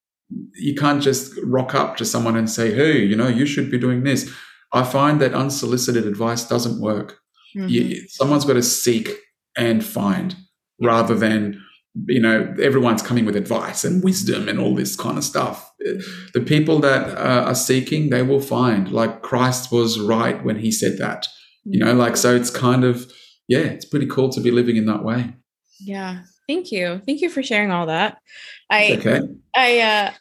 You can't just rock up to someone and say, hey, you know, you should be doing this. I find that unsolicited advice doesn't work. Mm-hmm. You, someone's got to seek and find rather than you know, everyone's coming with advice and wisdom and all this kind of stuff. The people that uh, are seeking, they will find. Like Christ was right when he said that. You know, like so. It's kind of yeah, it's pretty cool to be living in that way. Yeah, thank you, thank you for sharing all that. I okay. I uh,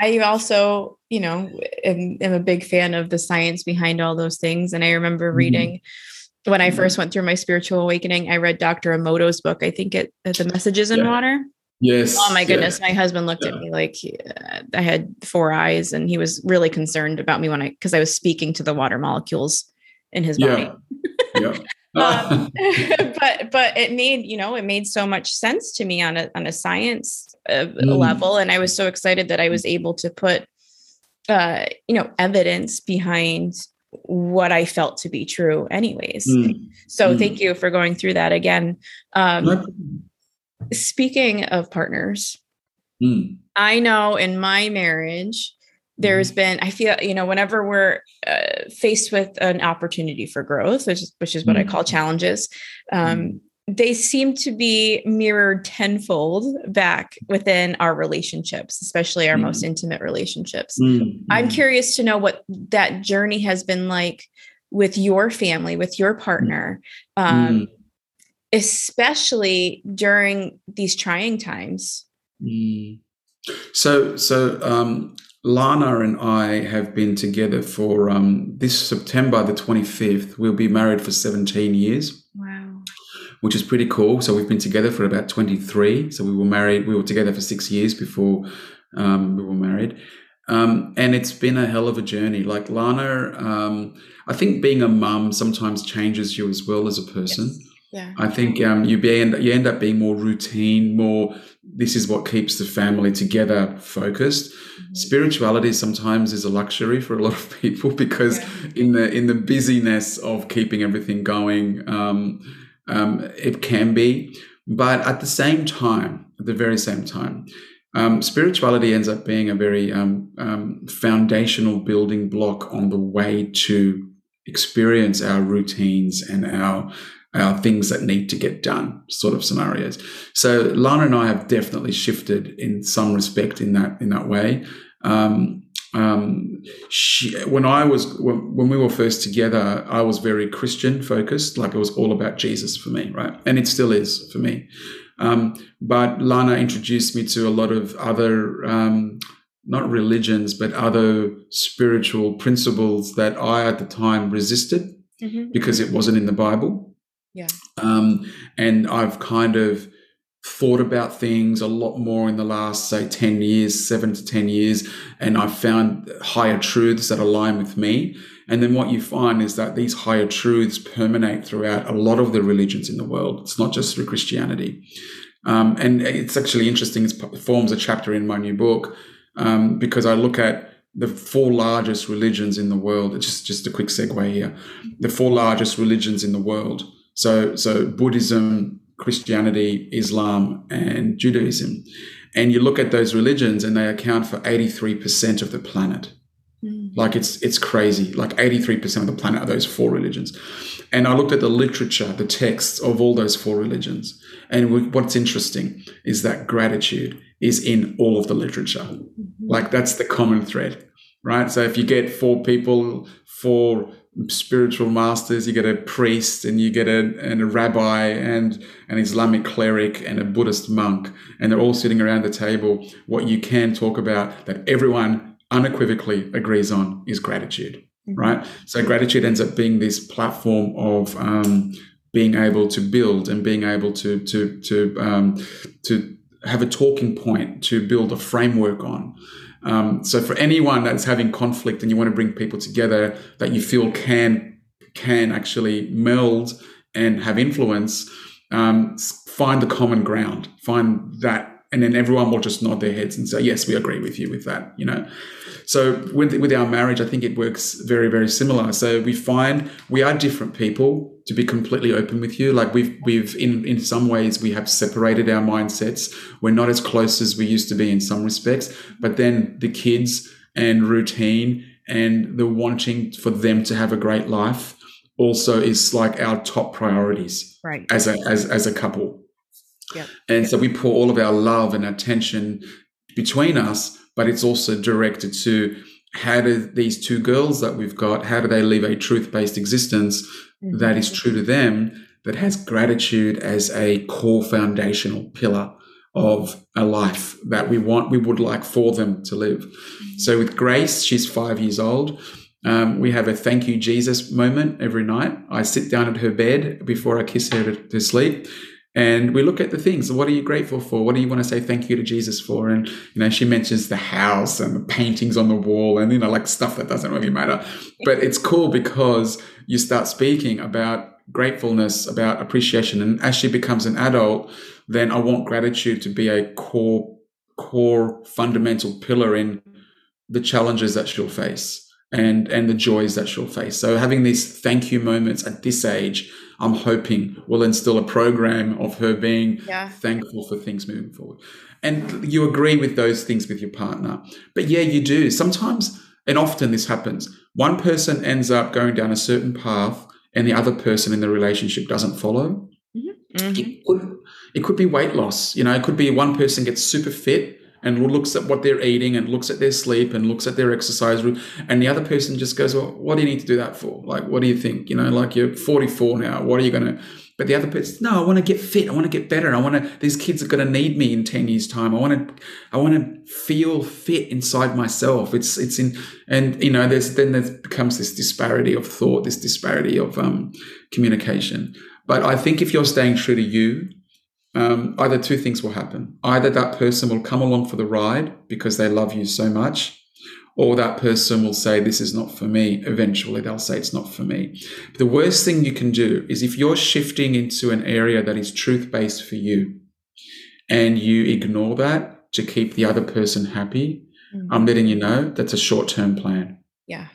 I also you know am, am, a big fan of the science behind all those things, and I remember mm-hmm. reading. Mm-hmm when I first went through my spiritual awakening, I read Dr. Emoto's book. I think it the messages in yeah. water. Yes. Oh my goodness. Yeah. My husband looked yeah. at me like uh, I had four eyes and he was really concerned about me when I, cause I was speaking to the water molecules in his body. Yeah. um, but, but it made, you know, it made so much sense to me on a, on a science uh, mm. level. And I was so excited that I was able to put, uh, you know, evidence behind what I felt to be true, anyways. Mm. So mm. thank you for going through that again. Um, speaking of partners, mm. I know in my marriage, there's mm-hmm. been i feel you know whenever we're uh, faced with an opportunity for growth which is, which is what mm-hmm. i call challenges um, mm-hmm. They seem to be mirrored tenfold back within our relationships especially our mm-hmm. most intimate relationships mm-hmm. i'm curious to know what that journey has been like with your family with your partner um, mm. especially during these trying times mm. so so um, Lana and I have been together for um, this September, the 25th. We'll be married for 17 years. Which is pretty cool. So we've been together for about 23. So we were married, we were together for six years before um, we were married. Um, and it's been a hell of a journey. Like Lana, um, I think being a mum sometimes changes you as well as a person. Yes. Yeah. I think um, you, be, you end up being more routine, more this is what keeps the family together focused. Mm-hmm. Spirituality sometimes is a luxury for a lot of people because yeah. in the in the busyness of keeping everything going, um, um, it can be. But at the same time, at the very same time, um, spirituality ends up being a very um, um, foundational building block on the way to experience our routines and our our things that need to get done sort of scenarios. So Lana and I have definitely shifted in some respect in that in that way. Um, um, she, when I was when, when, we were first together, I was very Christian focused, like it was all about Jesus for me, right? And it still is for me. Um, but Lana introduced me to a lot of other, um, not religions, but other spiritual principles that I at the time resisted mm-hmm. because it wasn't in the Bible. Yeah. Um, and I've kind of thought about things a lot more in the last, say, 10 years, seven to 10 years. And I've found higher truths that align with me. And then what you find is that these higher truths permeate throughout a lot of the religions in the world. It's not just through Christianity. Um, and it's actually interesting. it forms a chapter in my new book um, because I look at the four largest religions in the world. It's just, just a quick segue here. The four largest religions in the world so, so Buddhism, Christianity, Islam, and Judaism. And you look at those religions and they account for 83% of the planet. Mm. Like it's it's crazy. Like 83% of the planet are those four religions. And I looked at the literature, the texts of all those four religions. And what's interesting is that gratitude is in all of the literature. Mm-hmm. Like that's the common thread, right? So if you get four people, four spiritual masters. You get a priest, and you get a, and a rabbi, and an Islamic cleric, and a Buddhist monk, and they're all sitting around the table. What you can talk about that everyone unequivocally agrees on is gratitude, mm-hmm. right? So gratitude ends up being this platform of um, being able to build and being able to to to um, to have a talking point to build a framework on. Um, so for anyone that's having conflict and you want to bring people together that you feel can can actually meld and have influence, um, find the common ground, find that and then everyone will just nod their heads and say, "Yes, we agree with you with that." You know. So with with our marriage, I think it works very very similar. So we find we are different people. To be completely open with you, like we've we've in in some ways we have separated our mindsets. We're not as close as we used to be in some respects. But then the kids and routine and the wanting for them to have a great life also is like our top priorities right as a as, as a couple Yep. And yep. so we pour all of our love and attention between us, but it's also directed to how do these two girls that we've got, how do they live a truth based existence mm-hmm. that is true to them, that has gratitude as a core foundational pillar of a life that we want, we would like for them to live. Mm-hmm. So with Grace, she's five years old. Um, we have a thank you, Jesus moment every night. I sit down at her bed before I kiss her to, to sleep and we look at the things. What are you grateful for? What do you want to say thank you to Jesus for? And, you know, she mentions the house and the paintings on the wall and, you know, like stuff that doesn't really matter. But it's cool because you start speaking about gratefulness, about appreciation. And as she becomes an adult, then I want gratitude to be a core, core fundamental pillar in the challenges that she'll face and, and the joys that she'll face. So having these thank you moments at this age I'm hoping will instill a program of her being Yeah. thankful for things moving forward. And you agree with those things with your partner. But yeah, you do. Sometimes and often this happens. One person ends up going down a certain path and the other person in the relationship doesn't follow. Mhm. It could it could be weight loss. You know, it could be one person gets super fit and looks at what they're eating and looks at their sleep and looks at their exercise and the other person just goes, "Well, what do you need to do that for? Like, what do you think? You know, like you're 44 now. What are you gonna?" But the other person, no, I want to get fit. I want to get better. I want to. These kids are going to need me in 10 years' time. I want to. I want to feel fit inside myself. It's it's in and you know there's then there becomes this disparity of thought, this disparity of um, communication. But I think if you're staying true to you, um, either two things will happen. Either that person will come along for the ride because they love you so much, or that person will say, This is not for me. Eventually, they'll say, It's not for me. But the worst thing you can do is if you're shifting into an area that is truth based for you and you ignore that to keep the other person happy, Mhm. I'm letting you know that's a short term plan yeah.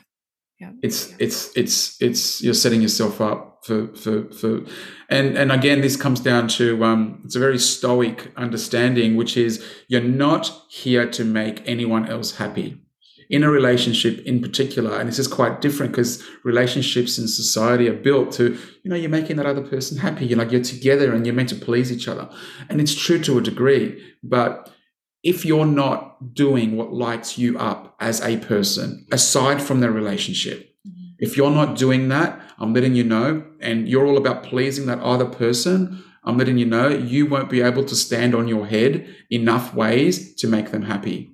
Yeah. it's it's it's it's you're setting yourself up for for for and and again this comes down to um it's a very stoic understanding which is you're not here to make anyone else happy. In a relationship in particular and this is quite different because relationships in society are built to you know you're making that other person happy. You're like you're together and you're meant to please each other. And it's true to a degree but if you're not doing what lights you up as a person, aside from the relationship, mm-hmm. if you're not doing that, I'm letting you know, and you're all about pleasing that other person, I'm letting you know you won't be able to stand on your head enough ways to make them happy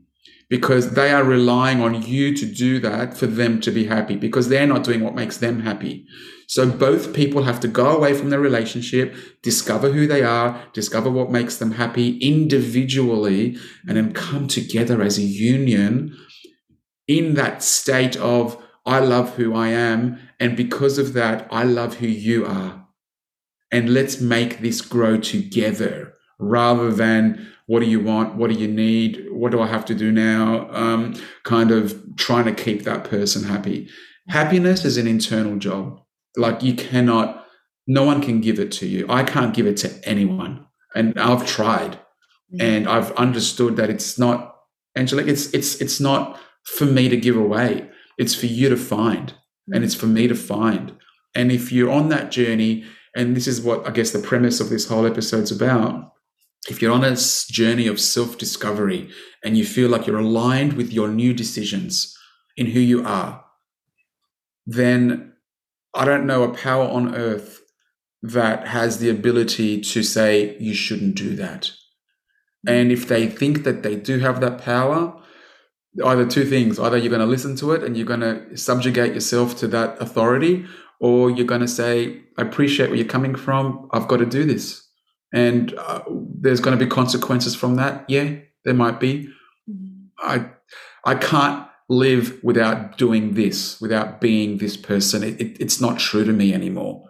because they are relying on you to do that for them to be happy because they're not doing what makes them happy. So both people have to go away from their relationship, discover who they are, discover what makes them happy individually, and then come together as a union in that state of, I love who I am. And because of that, I love who you are. And let's make this grow together rather than what do you want? What do you need? What do I have to do now? Um, kind of trying to keep that person happy. Happiness is an internal job. Like you cannot, no one can give it to you. I can't give it to anyone. And I've tried mm. and I've understood that it's not, Angelique, it's, it's, it's not for me to give away. It's for you to find and it's for me to find. And if you're on that journey, and this is what I guess the premise of this whole episode's about, if you're on a journey of self discovery and you feel like you're aligned with your new decisions in who you are, then I don't know a power on earth that has the ability to say you shouldn't do that. And if they think that they do have that power, either two things either you're going to listen to it and you're going to subjugate yourself to that authority, or you're going to say, I appreciate where you're coming from. I've got to do this. And uh, there's going to be consequences from that. Yeah, there might be. I, I can't live without doing this, without being this person. It, it, it's not true to me anymore.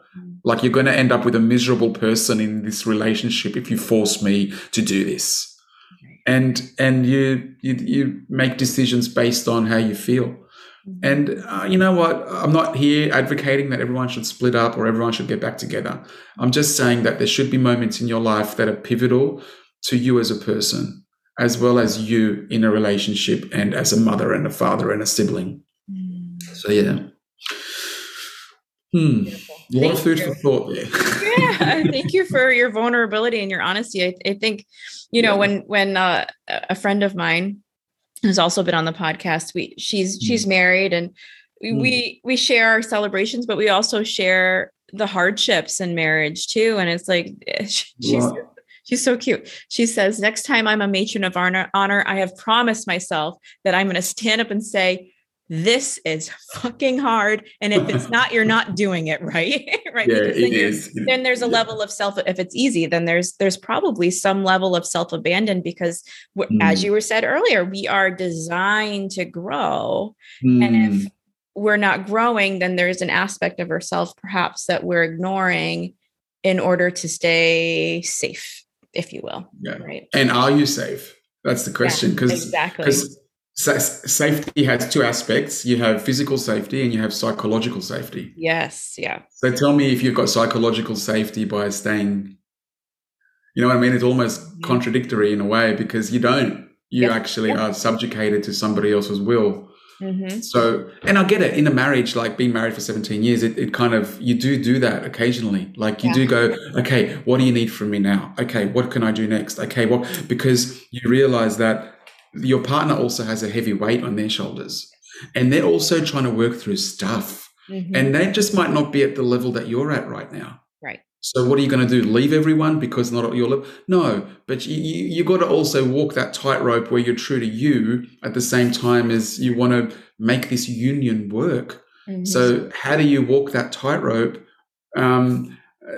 Like you're going to end up with a miserable person in this relationship if you force me to do this. And and you you you make decisions based on how you feel. And uh, you know what? I'm not here advocating that everyone should split up or everyone should get back together. I'm just saying that there should be moments in your life that are pivotal to you as a person, as well as you in a relationship and as a mother and a father and a sibling. So yeah. Hmm. A lot of Thank food you. for thought there. yeah thank you for your vulnerability and your honesty i, I think you know Yeah. when when uh, a friend of mine who's also been on the podcast we she's she's married and we, Mm. we we share our celebrations but we also share the hardships in marriage too and it's like she's. She's so cute she says next time i'm a matron of honor honor i have promised myself that i'm going to stand up and say this is fucking hard and if it's not you're not doing it right right Yeah, Because then it is. then there's a Yeah. level of self if it's easy then there's there's probably some level of self abandon because w- as Mm. you were said earlier we are designed to grow and Hmm. if we're not growing then there's an aspect of ourselves perhaps that we're ignoring in order to stay safe if you will Yeah. right? And are you safe? That's the question. Because exactly. because safety has two aspects. You have physical safety and you have psychological safety. Yes yeah. So tell me if you've got psychological safety by staying you know what i mean? It's almost mm-hmm. contradictory in a way because you don't. You actually are subjugated to somebody else's will mm-hmm. so and i get it in a marriage like being married for 17 years it, it kind of you do do that occasionally like you yeah. do go okay what do you need from me now okay what can i do next okay what because you realize that your partner also has a heavy weight on their shoulders and they're also trying to work through stuff mm-hmm. and they just might not be at the level that you're at right now so what are you going to do leave everyone because not at your level no but you, you, got to also walk that tightrope where you're true to you at the same time as you want to make this union work mm-hmm. so how do you walk that tightrope um,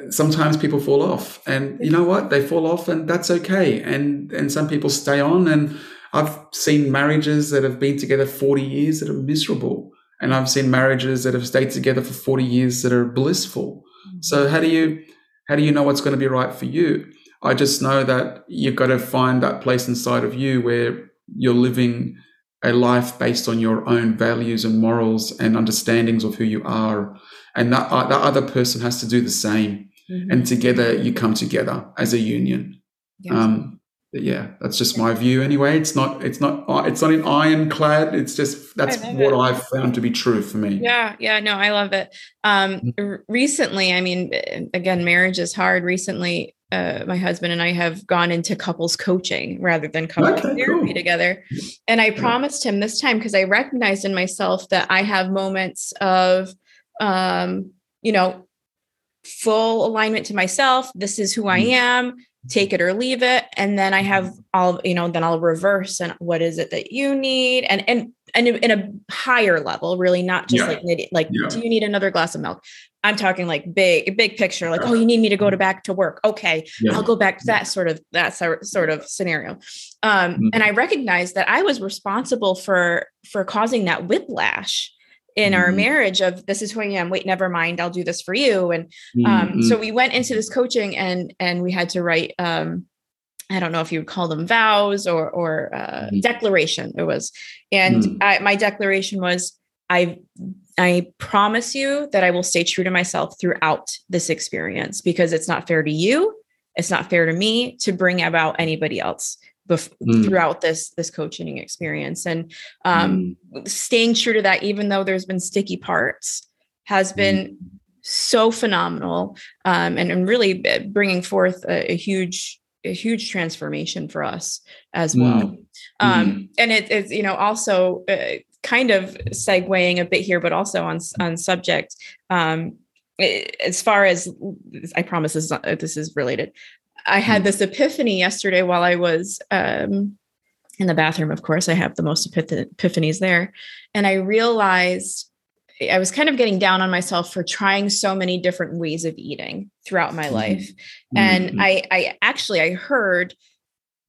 sometimes people fall off and you know what they fall off and that's okay and and some people stay on and I've seen marriages that have been together 40 years that are miserable. And I've seen marriages that have stayed together for 40 years that are blissful. Mm-hmm. So how do you how do you know what's going to be right for you? I just know that you've got to find that place inside of you where you're living a life based on your own values and morals and understandings of who you are. And that, uh, that other person has to do the same. Mm-hmm. And together you come together as a union. Yes. Um, yeah, that's just my view anyway. It's not it's not it's not an ironclad. It's just that's what it. I've found to be true for me. Yeah, yeah, no, I love it. Um mm-hmm. recently, I mean again, marriage is hard. Recently, uh, my husband and I have gone into couples coaching rather than couples okay, therapy cool. together. And I promised him this time because I recognized in myself that I have moments of um, you know, full alignment to myself. This is who I mm. am take it or leave it. And then i have mm-hmm. all you know then i'll reverse and what is it that you need? And and and in a higher level really not just yeah. like like yeah. do you need another glass of milk? I'm talking like big big picture like oh you need me to go to back to work. Okay i'll go back to that sort of that sort of scenario. Um mm-hmm. and i recognized that i was responsible for for causing that whiplash in mm-hmm. our marriage of this is who I am. Wait, never mind. I'll do this for you. And um, mm-hmm. so we went into this coaching and and we had to write um, I don't know if you would call them vows or or uh, mm-hmm. declaration. It was, and mm. I, my declaration was I I promise you that I will stay true to myself throughout this experience because it's not fair to you. It's not fair to me to bring about anybody else bef- mm. throughout this this coaching experience and um, mm. staying true to that even though there's been sticky parts has been mm. so phenomenal um, and, and really bringing forth a, a, huge a huge transformation for us as mm. well um, mm. and it's you know also uh, kind of segueing a bit here but also on on subject um, as far as I promise this is, not, this is related. I had hmm. this epiphany yesterday while I was um, in the bathroom. Of course, I have the most epiphanies there. And I realized I was kind of getting down on myself for trying so many different ways of eating throughout my mm-hmm. life. And mm-hmm. I, I actually, I heard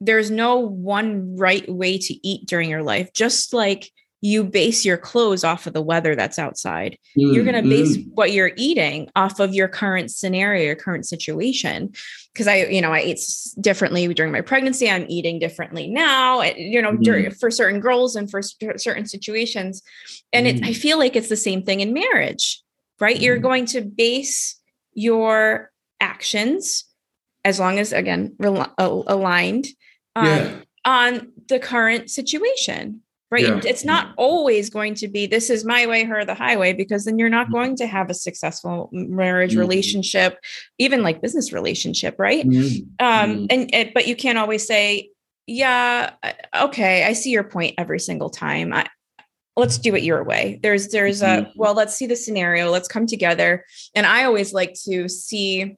there's no one right way to eat during your life, just like you base your clothes off of the weather that's outside. Mm, you're going to base mm. what you're eating off of your current scenario, your current situation. Because I, you know, I ate differently during my pregnancy. I'm eating differently now, you know, mm. during, for certain girls and for certain situations. And it, I mm. feel like it's the same thing in marriage, right? You're going to base your actions, as long as, again, aligned um, yeah. on the current situation right yeah. it's not always going to be this is my way her the highway because then you're not mm-hmm. going to have a successful marriage mm-hmm. relationship even like business relationship right mm-hmm. um mm-hmm. and, and but you can't always say yeah okay i see your point every single time I, let's do it your way there's there's a mm-hmm. well let's see the scenario let's come together and i always like to see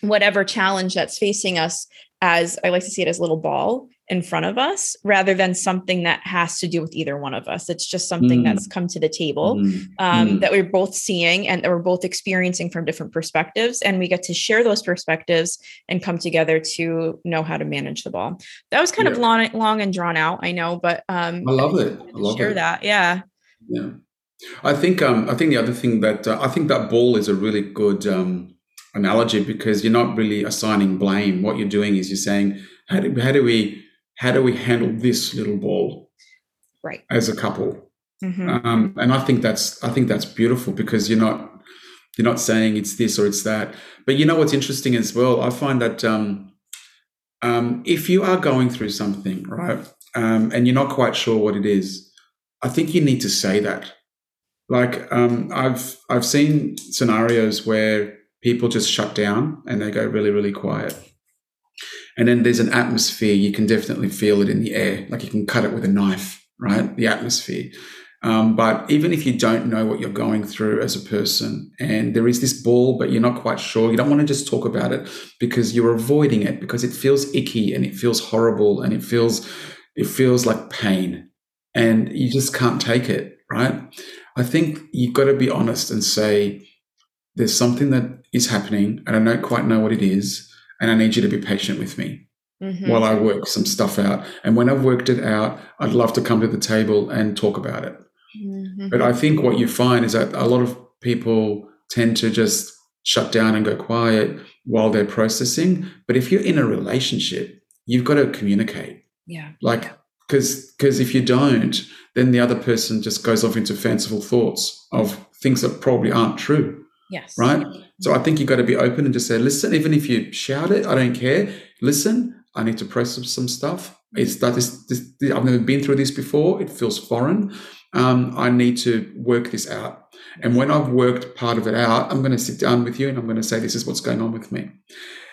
whatever challenge that's facing us as i like to see it as a little ball in front of us rather than something that has to do with either one of us. It's just something mm. that's come to the table mm. Um, mm. that we're both seeing and that we're both experiencing from different perspectives. And we get to share those perspectives and come together to know how to manage the ball. That was kind yeah. of long, long and drawn out, I know, but um, I love it. I love share it. that. Yeah. Yeah. I think um, I think the other thing that uh, I think that ball is a really good um, analogy because you're not really assigning blame. What you're doing is you're saying, how do, how do we how do we handle this little ball? right. as a couple? Mm-hmm. um, and i think that's i think that's beautiful because you're not you're not saying it's this or it's that. But you know what's interesting as well? I find that um, um, if you are going through something right um, and you're not quite sure what it is i think you need to say that. Like um, i've i've seen scenarios where people just shut down and they go really really quiet and then there's an atmosphere, you can definitely feel it in the air, like you can cut it with a knife, right? The atmosphere. Um, but even if you don't know what you're going through as a person and there is this ball, but you're not quite sure, you don't want to just talk about it because you're avoiding it because it feels icky and it feels horrible and it feels, it feels like pain and you just can't take it, right? I think you've got to be honest and say, there's something that is happening and I don't quite know what it is and I need you to be patient with me mm-hmm. while I work some stuff out. And when I've worked it out, I'd love to come to the table and talk about it. Mm-hmm. But I think what you find is that a lot of people tend to just shut down and go quiet while they're processing. But if you're in a relationship, you've got to communicate. Yeah. Like, because because if you don't, then the other person just goes off into fanciful thoughts of things that probably aren't true. Yes. Right. So I think you've got to be open and just say, listen, even if you shout it, I don't care. Listen, I need to process some stuff. It's that is this, I've never been through this before. It feels foreign. Um, I need to work this out. And when I've worked part of it out, I'm going to sit down with you and I'm going to say, this is what's going on with me.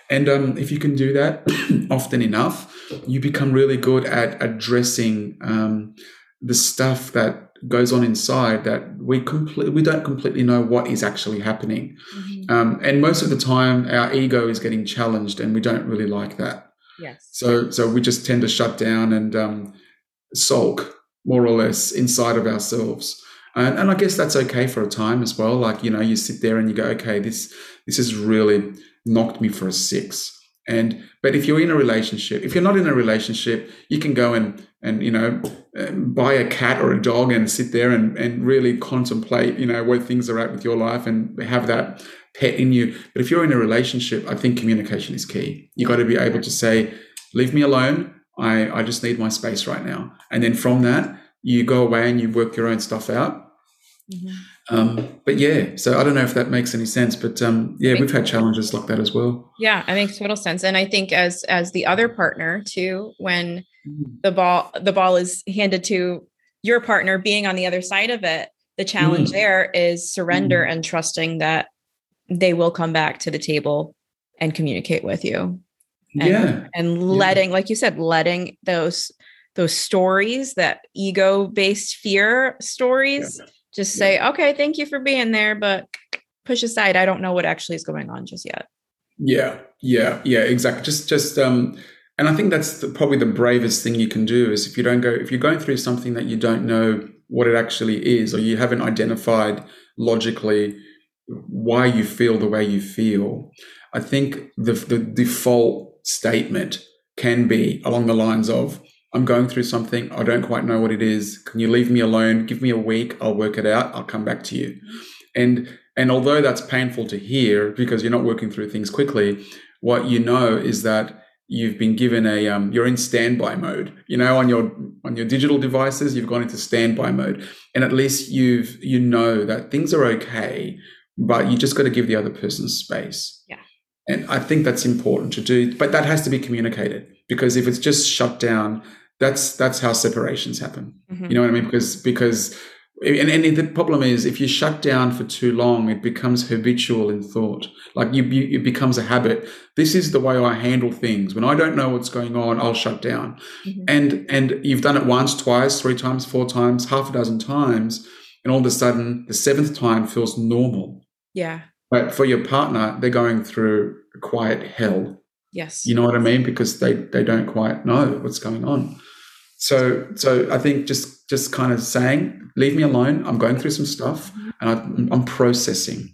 And um, if you can do that often enough, you become really good at addressing um, the stuff that goes on inside that we complete we don't completely know what is actually happening. Mm-hmm. um, and most of the time our ego is getting challenged and we don't really like that. Yes. So so we just tend to shut down and um, sulk more or less inside of ourselves. And, and i guess that's okay for a time as well. Like you know you sit there and you go okay this this has really knocked me for a six and but if you're in a relationship if you're not in a relationship you can go and and you know um, buy a cat or a dog and sit there and, and really contemplate you know where things are at with your life and have that pet in you. But if you're in a relationship i think communication is key. You got to be able to say leave me alone. I i just need my space right now. And then from that you go away and you work your own stuff out. Mm-hmm. Um, but yeah, so I don't know if that makes any sense, but um, yeah, we've had challenges like that as well. Yeah, it makes total sense, and I think as as the other partner too, when mm. the ball the ball is handed to your partner, being on the other side of it, the challenge mm. there is surrender mm. and trusting that they will come back to the table and communicate with you. And, yeah, and letting, yeah. like you said, letting those those stories, that ego based fear stories. Yeah just say, yeah. okay, thank you for being there, but push aside. I don't know what actually is going on just yet. Yeah, yeah, yeah, exactly. Just, just, um, and I think that's the, probably the bravest thing you can do is if you don't go, if you're going through something that you don't know what it actually is, or you haven't identified logically why you feel the way you feel. I think the, the default statement can be along the lines of, I'm going through something. I don't quite know what it is. Can you leave me alone? Give me a week. I'll work it out. I'll come back to you. And and although that's painful to hear because you're not working through things quickly, what you know is that you've been given a um, you're in standby mode. You know, on your on your digital devices, you've gone into standby mode, and at least you've you know that things are okay, but you just got to give the other person space. Yeah. And I think that's important to do, but that has to be communicated because if it's just shut down, that's that's how separations happen. Mm-hmm. You know what I mean? Because because and, and the problem is if you shut down for too long, it becomes habitual in thought. Like you, you, it becomes a habit. This is the way I handle things. When I don't know what's going on, I'll shut down. Mm-hmm. And and you've done it once, twice, three times, four times, half a dozen times, and all of a sudden the seventh time feels normal. Yeah. But for your partner, they're going through a quiet hell. Yes. You know what I mean? Because they they don't quite know what's going on. So so I think just just kind of saying, leave me alone. I'm going through some stuff mm-hmm. and I, am processing.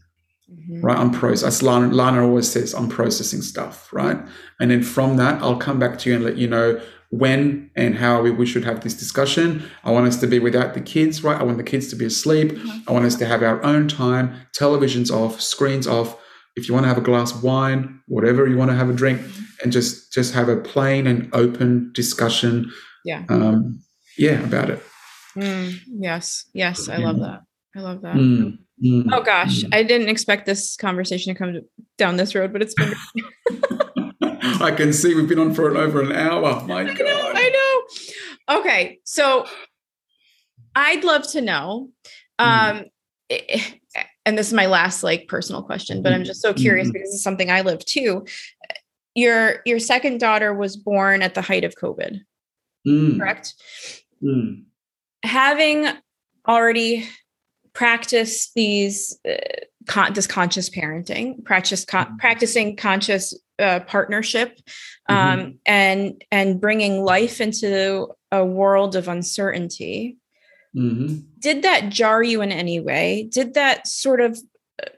Mm-hmm. Right, I'm process. As Lana, Lana always says, I'm processing stuff. Right, and then from that, I'll come back to you and let you know when and how we, we should have this discussion. I want us to be without the kids, right? I want the kids to be asleep. Mm-hmm. I want us to have our own time, televisions off, screens off, if you want to have a glass of wine, whatever you want to have a drink, and just just have a plain and open discussion. Yeah. Um, yeah, about it. Mm, yes, yes, I love that. I love that. Mm, mm, oh gosh, mm. I didn't expect this conversation to come down this road, but it's been. I can see we've been on for over an hour. My I God, know, I know. Okay, so I'd love to know. Mm. Um, and this is my last like personal question, but I'm just so curious mm-hmm. because it's something I live too. Your your second daughter was born at the height of COVID, mm. correct? Mm. Having already practiced these uh, con- this conscious parenting, practice con- mm-hmm. practicing conscious uh, partnership, um, mm-hmm. and and bringing life into a world of uncertainty. Mm-hmm. Did that jar you in any way? Did that sort of uh,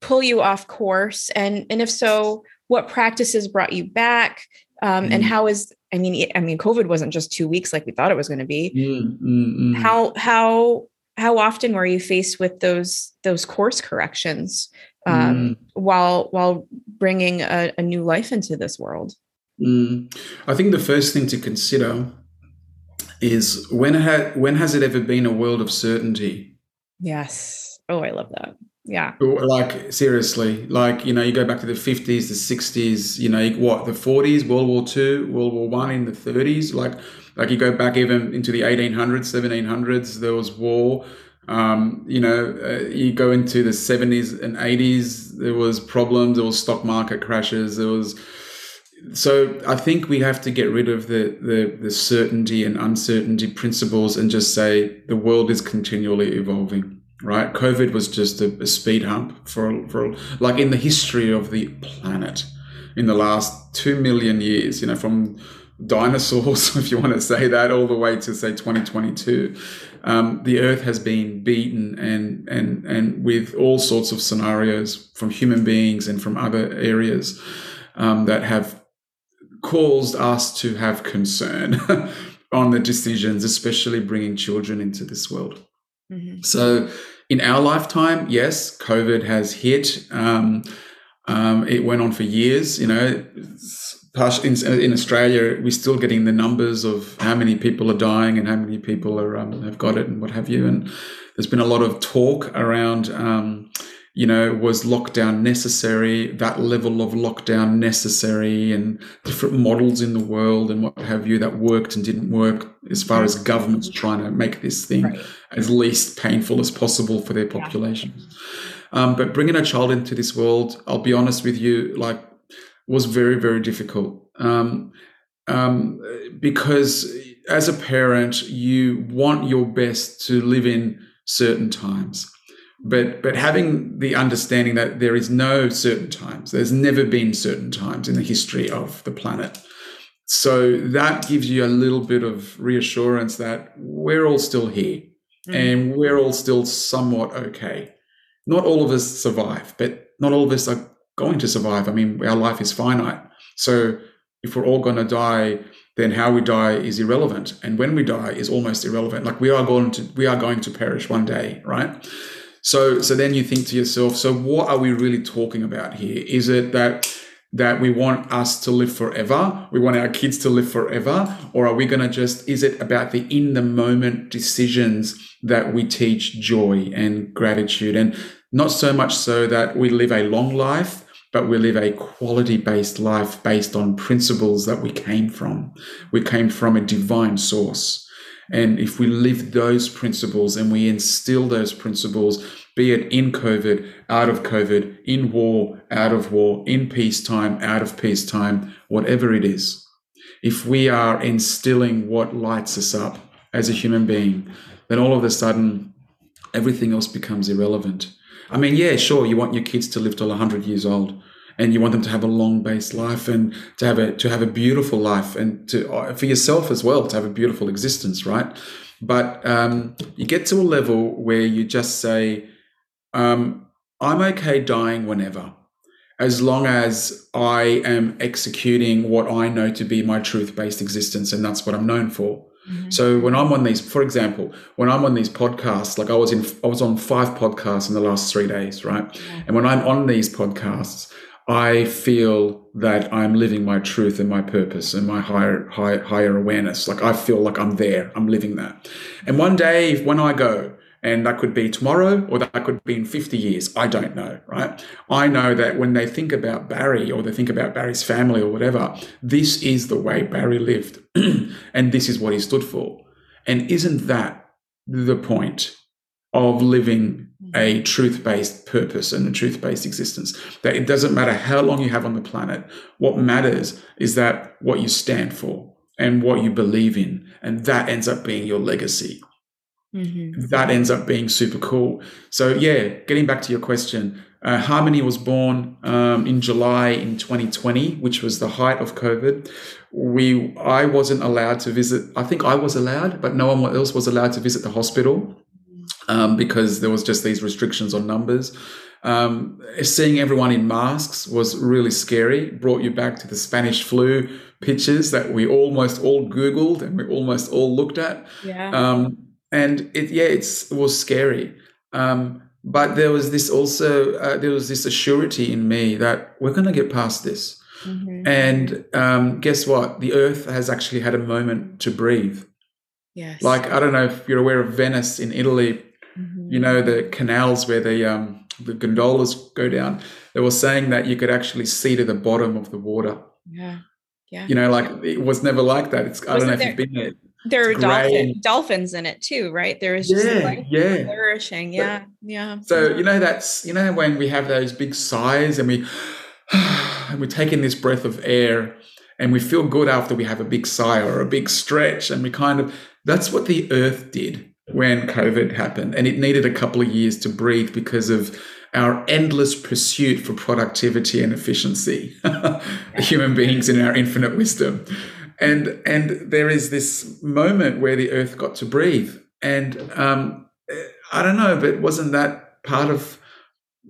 pull you off course? And and if so, what practices brought you back? Um, mm-hmm. And how is I mean, I mean, COVID wasn't just two weeks like we thought it was going to be. Mm-hmm. How how how often were you faced with those those course corrections um, mm. while while bringing a, a, new life into this world? Mm. I think the first thing to consider is when ha- when has it ever been a world of certainty? Yes. Oh, I love that. Yeah. Like seriously, like you know, you go back to the fifties, the sixties, you know, what the forties, World War Two, World War One in the thirties, like like you go back even into the eighteen hundreds, seventeen hundreds, there was war. Um, you know, uh, you go into the seventies and eighties, there was problems, there was stock market crashes, there was so I think we have to get rid of the, the, the certainty and uncertainty principles and just say the world is continually evolving. Right? COVID was just a, a speed hump for for like in the history of the planet in the last two million years. You know, from dinosaurs, if you want to say that, all the way to say 2022. Um, the Earth has been beaten, and and and with all sorts of scenarios from human beings and from other areas um, that have caused us to have concern on the decisions, especially bringing children into this world. Mm-hmm. So, in our lifetime, yes, COVID has hit. Um, um, it went on for years. You know, in, in, Australia, we're still getting the numbers of how many people are dying and how many people are um, have got it and what have you. And there's been a lot of talk around um, you know, was lockdown necessary, that level of lockdown necessary, and different models in the world and what have you that worked and didn't work as far as governments trying to make this thing right. as least painful as possible for their population. Yeah. Um, but bringing a child into this world, I'll be honest with you, like, was very, very difficult. Um, um, because as a parent, you want your best to live in certain times but but having the understanding that there is no certain times there's never been certain times in the history of the planet. So that gives you a little bit of reassurance that we're all still here mm. and we're all still somewhat okay. Not all of us survive but not all of us are going to survive. I mean our life is finite. So if we're all going to die then how we die is irrelevant. And when we die is almost irrelevant. Like we are going to we are going to perish one day right so, so then you think to yourself, so what are we really talking about here? Is it that that we want us to live forever? We want our kids to live forever? Or are we going to just, is it about the in the moment decisions that we teach joy and gratitude? And not so much so that we live a long life, but we live a quality based life based on principles that we came from. We came from a divine source. And if we live those principles and we instill those principles, be it in COVID, out of COVID, in war, out of war, in peacetime, out of peacetime, whatever it is, if we are instilling what lights us up as a human being, then all of a sudden everything else becomes irrelevant. I mean, yeah, sure, you want your kids to live till 100 years old and you want them to have a long based life and to have a to have a beautiful life and to uh, for yourself as well to have a beautiful existence right but um, you get to a level where you just say um, i'm okay dying whenever as long as i am executing what i know to be my truth based existence and that's what i'm known for mm-hmm. So when I'm on these, for example, when I'm on these podcasts, like I was in, I was on five podcasts in the last three days, right? And when I'm on these podcasts, I feel that I'm living my truth and my purpose and my higher, high, higher awareness. Like I feel like I'm there, I'm living that. And one day, when I go, and that could be tomorrow or that could be in 50 years, I don't know, right? I know that when they think about Barry or they think about Barry's family or whatever, this is the way Barry lived and this is what he stood for. And isn't that the point of living a truth based purpose and a truth based existence. That it doesn't matter how long you have on the planet. What matters is that what you stand for and what you believe in. And that ends up being your legacy. Mm-hmm. That ends up being super cool. So, yeah, getting back to your question, uh, Harmony was born um, in July in 2020, which was the height of COVID. We, I wasn't allowed to visit. I think I was allowed, but no one else was allowed to visit the hospital um, because there was just these restrictions on numbers. Um, seeing everyone in masks was really scary. Brought you back to the Spanish flu pictures that we almost all Googled and we almost all looked at. Yeah. Um, and it, yeah, it's, it was scary. Um, but there was this also, uh, there was this assurity in me that we're going to get past this. Mm-hmm. And um, guess what? The earth has actually had a moment to breathe. Yes. Like, I don't know if you're aware of Venice in Italy. You know, the canals where the um, the gondolas go down. They were saying that you could actually see to the bottom of the water. Yeah, yeah. You know, like it was never like that. It's I don't know if you've been there. There are dolphin, dolphins in it too, right? There is just yeah, like yeah. flourishing. Yeah, yeah. So you know that's you know when we have those big sighs and we and we take in this breath of air and we feel good after we have a big sigh or a big stretch and we kind of that's what the earth did when COVID happened, and it needed a couple of years to breathe because of our endless pursuit for productivity and efficiency, human beings in our infinite wisdom. And and there is this moment where the earth got to breathe. And um, I don't know, but wasn't that part of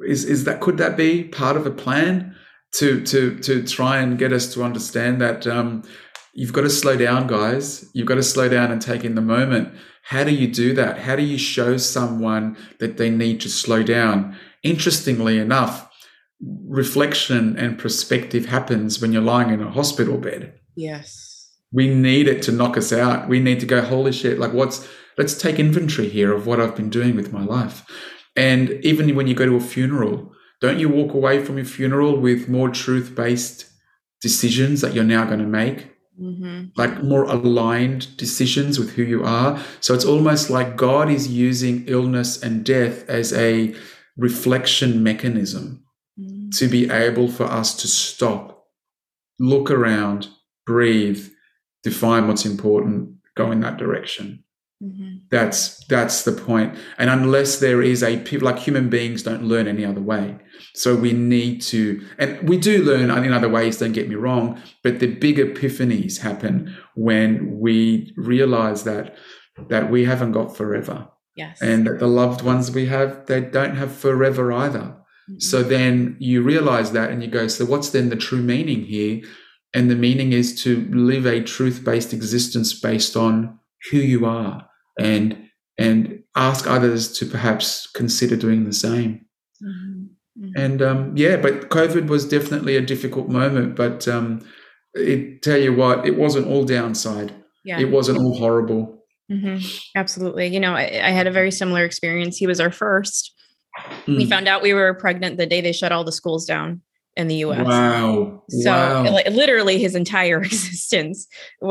is is that could that be part of a plan to to to try and get us to understand that um, you've got to slow down, guys. You've got to slow down and take in the moment how do you do that? How do you show someone that they need to slow down? Interestingly enough, reflection and perspective happens when you're lying in a hospital bed. Yes. We need it to knock us out. We need to go, holy shit, like what's, let's take inventory here of what I've been doing with my life. And even when you go to a funeral, don't you walk away from your funeral with more truth based decisions that you're now going to make? Mm-hmm. like more aligned decisions with who you are. So it's almost like God is using illness and death as a reflection mechanism mm-hmm. to be able for us to stop, look around, breathe, define what's important, go in that direction. Mm-hmm. That's that's the point. And unless there is a like human beings don't learn any other way. So we need to, and we do learn in other ways. Don't get me wrong, but the big epiphanies happen when we realize that that we haven't got forever. Yes. And that the loved ones we have, they don't have forever either. Mm-hmm. So then you realize that and you go, so what's then the true meaning here? And the meaning is to live a truth based existence based on who you are and and ask others to perhaps consider doing the same. Mm-hmm. Mm-hmm. And um, yeah, but COVID was definitely a difficult moment. But um, it tell you what, it wasn't all downside. Yeah. It wasn't all horrible. Mm-hmm. Absolutely. You know, I, I, had a very similar experience. He was our first. Mm. We found out we were pregnant the day they shut all the schools down in the US. Wow. So wow. Like, literally his entire existence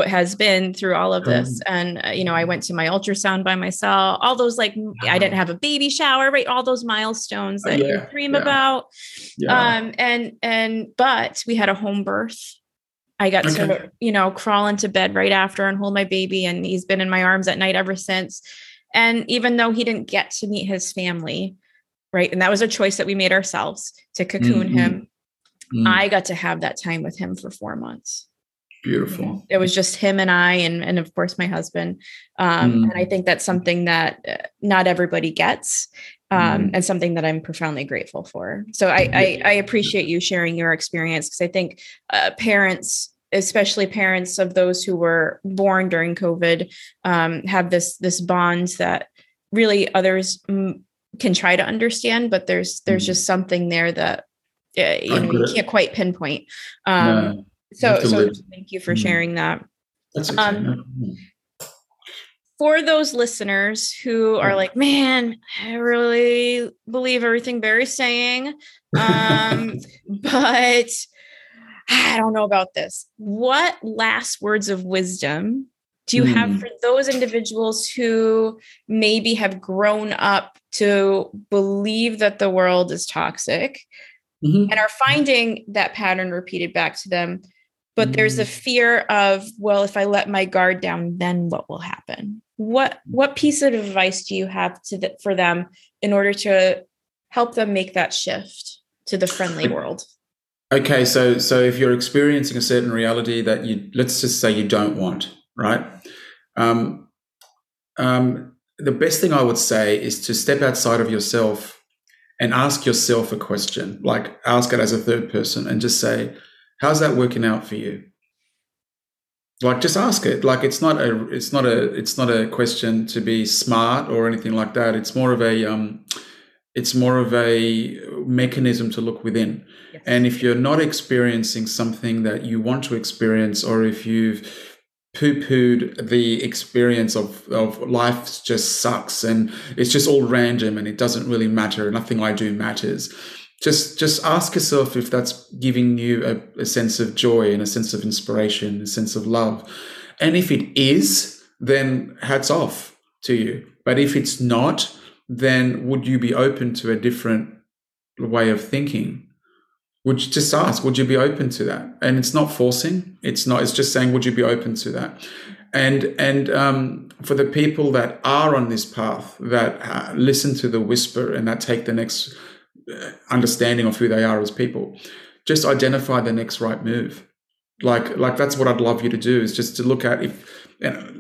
has been through all of this. And, uh, you know, I went to my ultrasound by myself, all those like, wow. I didn't have a baby shower, right? All those milestones that yeah, you dream yeah. about. Yeah. Um, and, and, but we had a home birth. I got okay. to, you know, crawl into bed right after and hold my baby. And he's been in my arms at night ever since. And even though he didn't get to meet his family, right? And that was a choice that we made ourselves to cocoon mm-hmm. him Mm. I got to have that time with him for four months. Beautiful. It was just him and I, and and of course my husband. Um, mm. And I think that's something that uh, not everybody gets, um, mm. and something that I'm profoundly grateful for. So I I, I appreciate you sharing your experience because I think uh, parents especially parents of those who were born during COVID, um, have this this bond that really others m- can try to understand, but there's there's mm. just something there that uh, you know you can't quite pinpoint um no, so so thank you for mm. sharing that okay. um, for those listeners who are like, man, I really believe everything Barry's saying, um, but I don't know about this. What last words of wisdom do you mm. have hmm. for those individuals who maybe have grown up to believe that the world is toxic mm-hmm. and are finding that pattern repeated back to them? But mm. there's a hmm. fear of, well, if I let my guard down, then what will happen? What what piece of advice do you have to the, for them in order to help them make that shift to the friendly world? Okay, so so if you're experiencing a certain reality that you let's just say you don't want, right? Um, um, the best thing I would say is to step outside of yourself and ask yourself a question, like ask it as a third person and just say, how's that working out for you? Like just ask it. Like it's not a it's not a it's not a question to be smart or anything like that. It's more of a um it's more of a mechanism to look within. Yes. And if you're not experiencing something that you want to experience, or if you've poo-pooed the experience of, of life just sucks and it's just all random and it doesn't really matter nothing i do matters. Just just ask yourself if that's giving you a, a sense of joy and a sense of inspiration a sense of love. And if it is then hats off to you. But if it's not then would you be open to a different way of thinking would you just ask would you be open to that? And it's not forcing. It's not it's just saying would you be open to that? And and um, for the people that are on this path that uh, listen to the whisper and that take the next uh, understanding of who they are as people just identify the next right move. Like like that's what i'd love you to do is just to look at if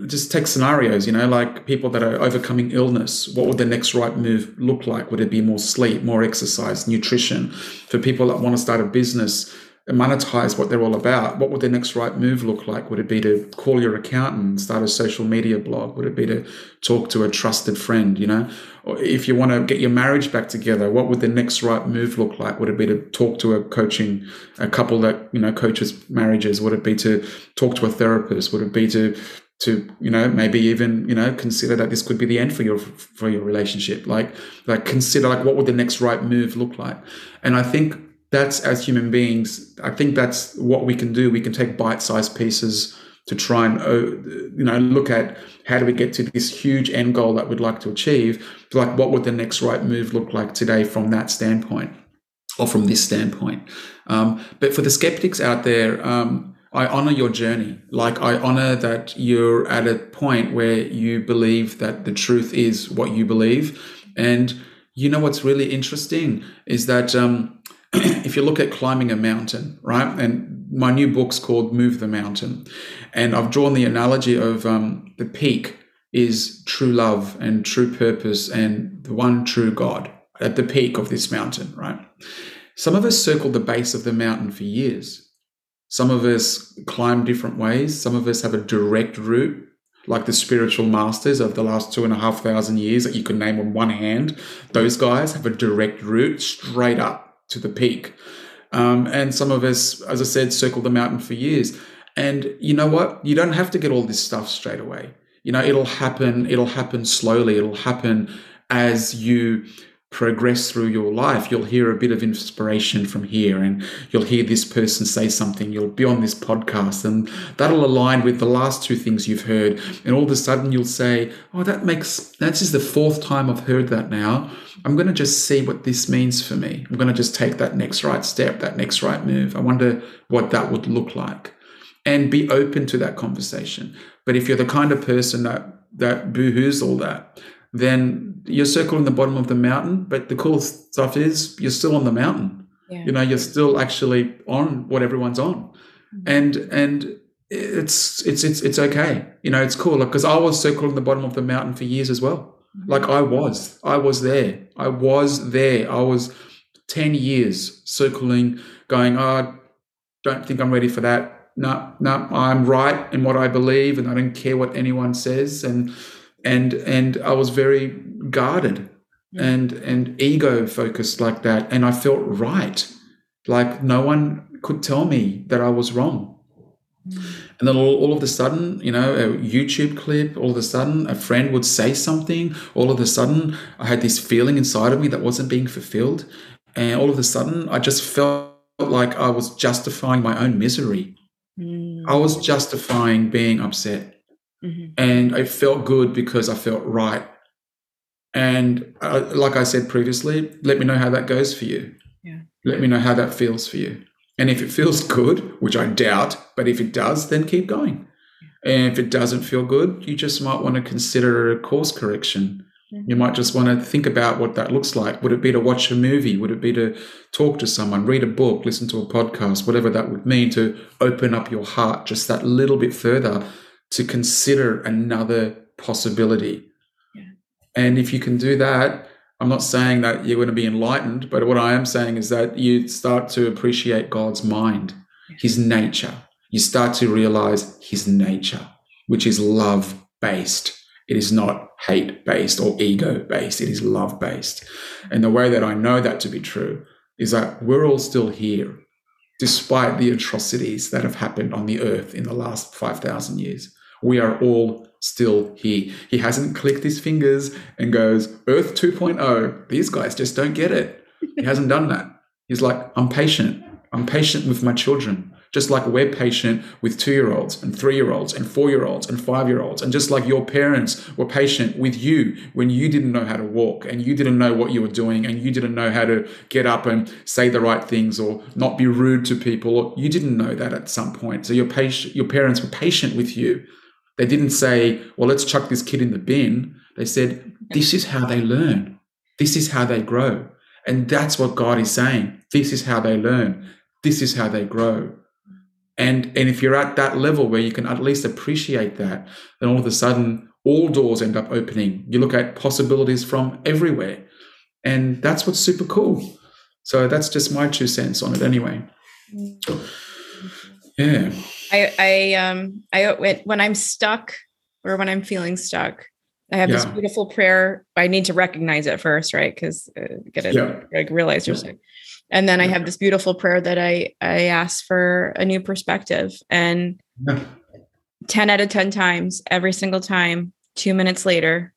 just take scenarios, you know, like people that are overcoming illness. What would the next right move look like? Would it be more sleep, more exercise, nutrition? For people that want to start a business, and monetize what they're all about, what would the next right move look like? Would it be to call your accountant, start a social media blog? Would it be to talk to a trusted friend, you know? Or if you want to get your marriage back together, what would the next right move look like? Would it be to talk to a coaching, a couple that, you know, coaches marriages? Would it be to talk to a therapist? Would it be to to you know maybe even you know consider that this could be the end for your for your relationship. Like like consider like what would the next right move look like? And i think that's as human beings i think that's what we can do. We can take bite-sized pieces to try and uh, you know look at how do we get to this huge end goal that we'd like to achieve? Like what would the next right move look like today from that standpoint or from this standpoint? Um, but for the skeptics out there um, I honor your journey. Like I honor that you're at a point where you believe that the truth is what you believe. And you know what's really interesting is that um, if you look at climbing a mountain, right? And my new book's called Move the Mountain. And I've drawn the analogy of um, the peak is true love and true purpose and the one true God at the peak of this mountain, right? Some of us circled the base of the mountain for years some of us climb different ways. Some of us have a direct route, like the spiritual masters of the last two and a half thousand years that you can name on one hand. Those guys have a direct route straight up to the peak. Um, and some of us, as I said, circle the mountain for years. And you know what? You don't have to get all this stuff straight away. You know, it'll happen, it'll happen slowly, it'll happen as you progress through your life, you'll hear a bit of inspiration from here and you'll hear this person say something. You'll be on this podcast and that'll align with the last two things you've heard. And all of a sudden you'll say, Oh, that makes, that's just the fourth time I've heard that now. I'm going to just see what this means for me. I'm going to just take that next right step, that next right move. I wonder what that would look like and be open to that conversation. But if you're the kind of person that, that boohoos all that, then you're circling the bottom of the mountain. But the cool stuff is you're still on the mountain. Yeah. You know, you're still actually on what everyone's on, mm-hmm. and and it's it's it's it's okay. You know, it's cool because I was circling the bottom of the mountain for years as well. Mm-hmm. Like I was, I was there. I was there. I was ten years circling, going. Oh, don't think I'm ready for that. No, no, I'm right in what I believe, and I don't care what anyone says. And and and I was very guarded and and ego focused like that and I felt right Like no one could tell me that I was wrong. And then all, all of a sudden, you know, a YouTube clip, all of a sudden, a friend would say something. All of a sudden, I had this feeling inside of me that wasn't being fulfilled. And all of a sudden, I just felt like I was justifying my own misery. Mm. I was justifying being upset. Mm-hmm. And it felt good because I felt right. And uh, like I said previously, let me know how that goes for you. Yeah. Let me know how that feels for you. And if it feels good, which I doubt, but if it does, then keep going. And if it doesn't feel good, you just might want to consider a course correction. Mm-hmm. You might just want to think about what that looks like. Would it be to watch a movie? Would it be to talk to someone, read a book, listen to a podcast, whatever that would mean to open up your heart just that little bit further to consider another possibility? Yeah. And if you can do that, I'm not saying that you're going to be enlightened, but what I am saying is that you start to appreciate God's mind, his nature. You start to realize his nature, which is love based. It is not hate based or ego based. It is love based. And the way that I know that to be true is that we're all still here, despite the atrocities that have happened on the earth in the last 5,000 years. We are all still here. He hasn't clicked his fingers and goes, Earth 2.0. These guys just don't get it. He hasn't done that. He's like, I'm patient. I'm patient with my children, just like we're patient with two year olds and three year olds and four year olds and five year olds. And just like your parents were patient with you when you didn't know how to walk and you didn't know what you were doing and you didn't know how to get up and say the right things or not be rude to people. You didn't know that at some point. So your, patient, your parents were patient with you they didn't say, well, let's chuck this kid in the bin. They said, this is how they learn. This is how they grow. And that's what God is saying. This is how they learn. This is how they grow. And, and if you're at that level where you can at least appreciate that, then all of a sudden all doors end up opening. You look at possibilities from everywhere. And that's what's super cool. So that's just my two cents on it anyway. Mm. Yeah. I I um I when I'm stuck or when I'm feeling stuck, I have yeah. this beautiful prayer. I need to recognize it first, right? Because uh, get it yeah. like realize you're sick. And then I have this beautiful prayer that I I ask for a new perspective, and yeah. ten out of ten times, every single time, two minutes later,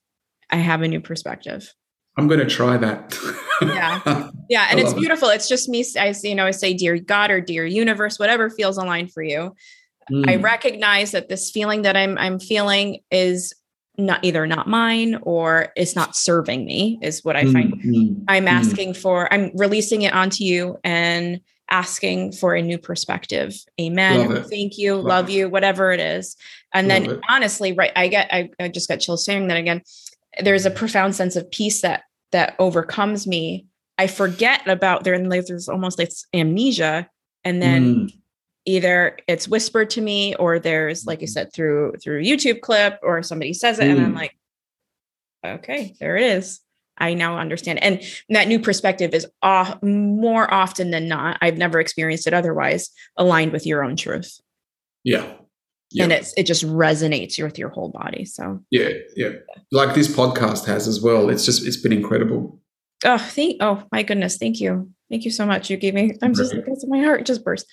I have a new perspective. I'm going to try that. yeah. Yeah. And it's beautiful. It. It's just me. I, you know, I say, dear God or dear universe, whatever feels aligned for you. Mm. I recognize that this feeling that I'm, I'm feeling is not either not mine or it's not serving me is what I find. Mm, I'm mm. asking for, I'm releasing it onto you and asking for a new perspective. Amen. Thank you. Love, love you, whatever it is. And love then it. honestly, right. I get, I, I just got chills saying that again. There's a profound sense of peace that that overcomes me, I forget about there and there's almost like amnesia. And then mm. Either it's whispered to me or there's, like you mm-hmm. said, through through YouTube clip or somebody says it, mm. and I'm mm. like, okay, there it is. I now understand. And that new perspective is uh, more often than not, I've never experienced it otherwise, aligned with your own truth. Yeah. Yeah. And it's it just resonates with your whole body. So yeah, yeah, like this podcast has as well. It's just it's been incredible. Oh, thank oh my goodness, thank you, thank you so much. You gave me. I'm just because my heart just burst.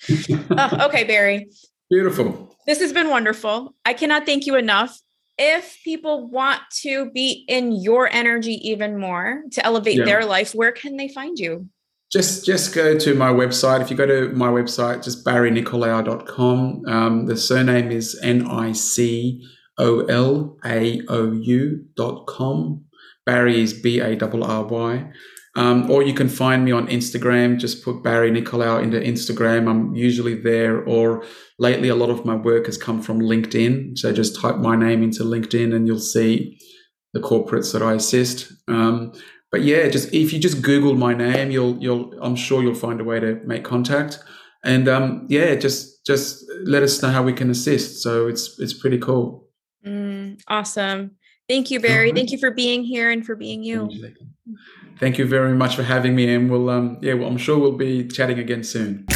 oh, okay, Barry. Beautiful. This has been wonderful. I cannot thank you enough. If people want to be in your energy even more to elevate yeah. their life, where can they find you? just just go to my website. If you go to my website, just barrynicolaou.com. Um, the surname is N I C O L A O U dot com. Barry is B A R R Y. Um, or you can find me on Instagram. Just put Barry Nicolaou into Instagram. I'm usually there. Or lately, a lot of my work has come from LinkedIn. So just type my name into LinkedIn and you'll see the corporates that I assist. Um, but yeah, just if you just Google my name, you'll you'll I'm sure you'll find a way to make contact. And um, yeah, just just let us know how we can assist. So it's it's pretty cool. Mm, awesome. Thank you, Barry. Thank you for being here and for being you. Thank you very much for having me, and we'll um yeah, well, I'm sure we'll be chatting again soon.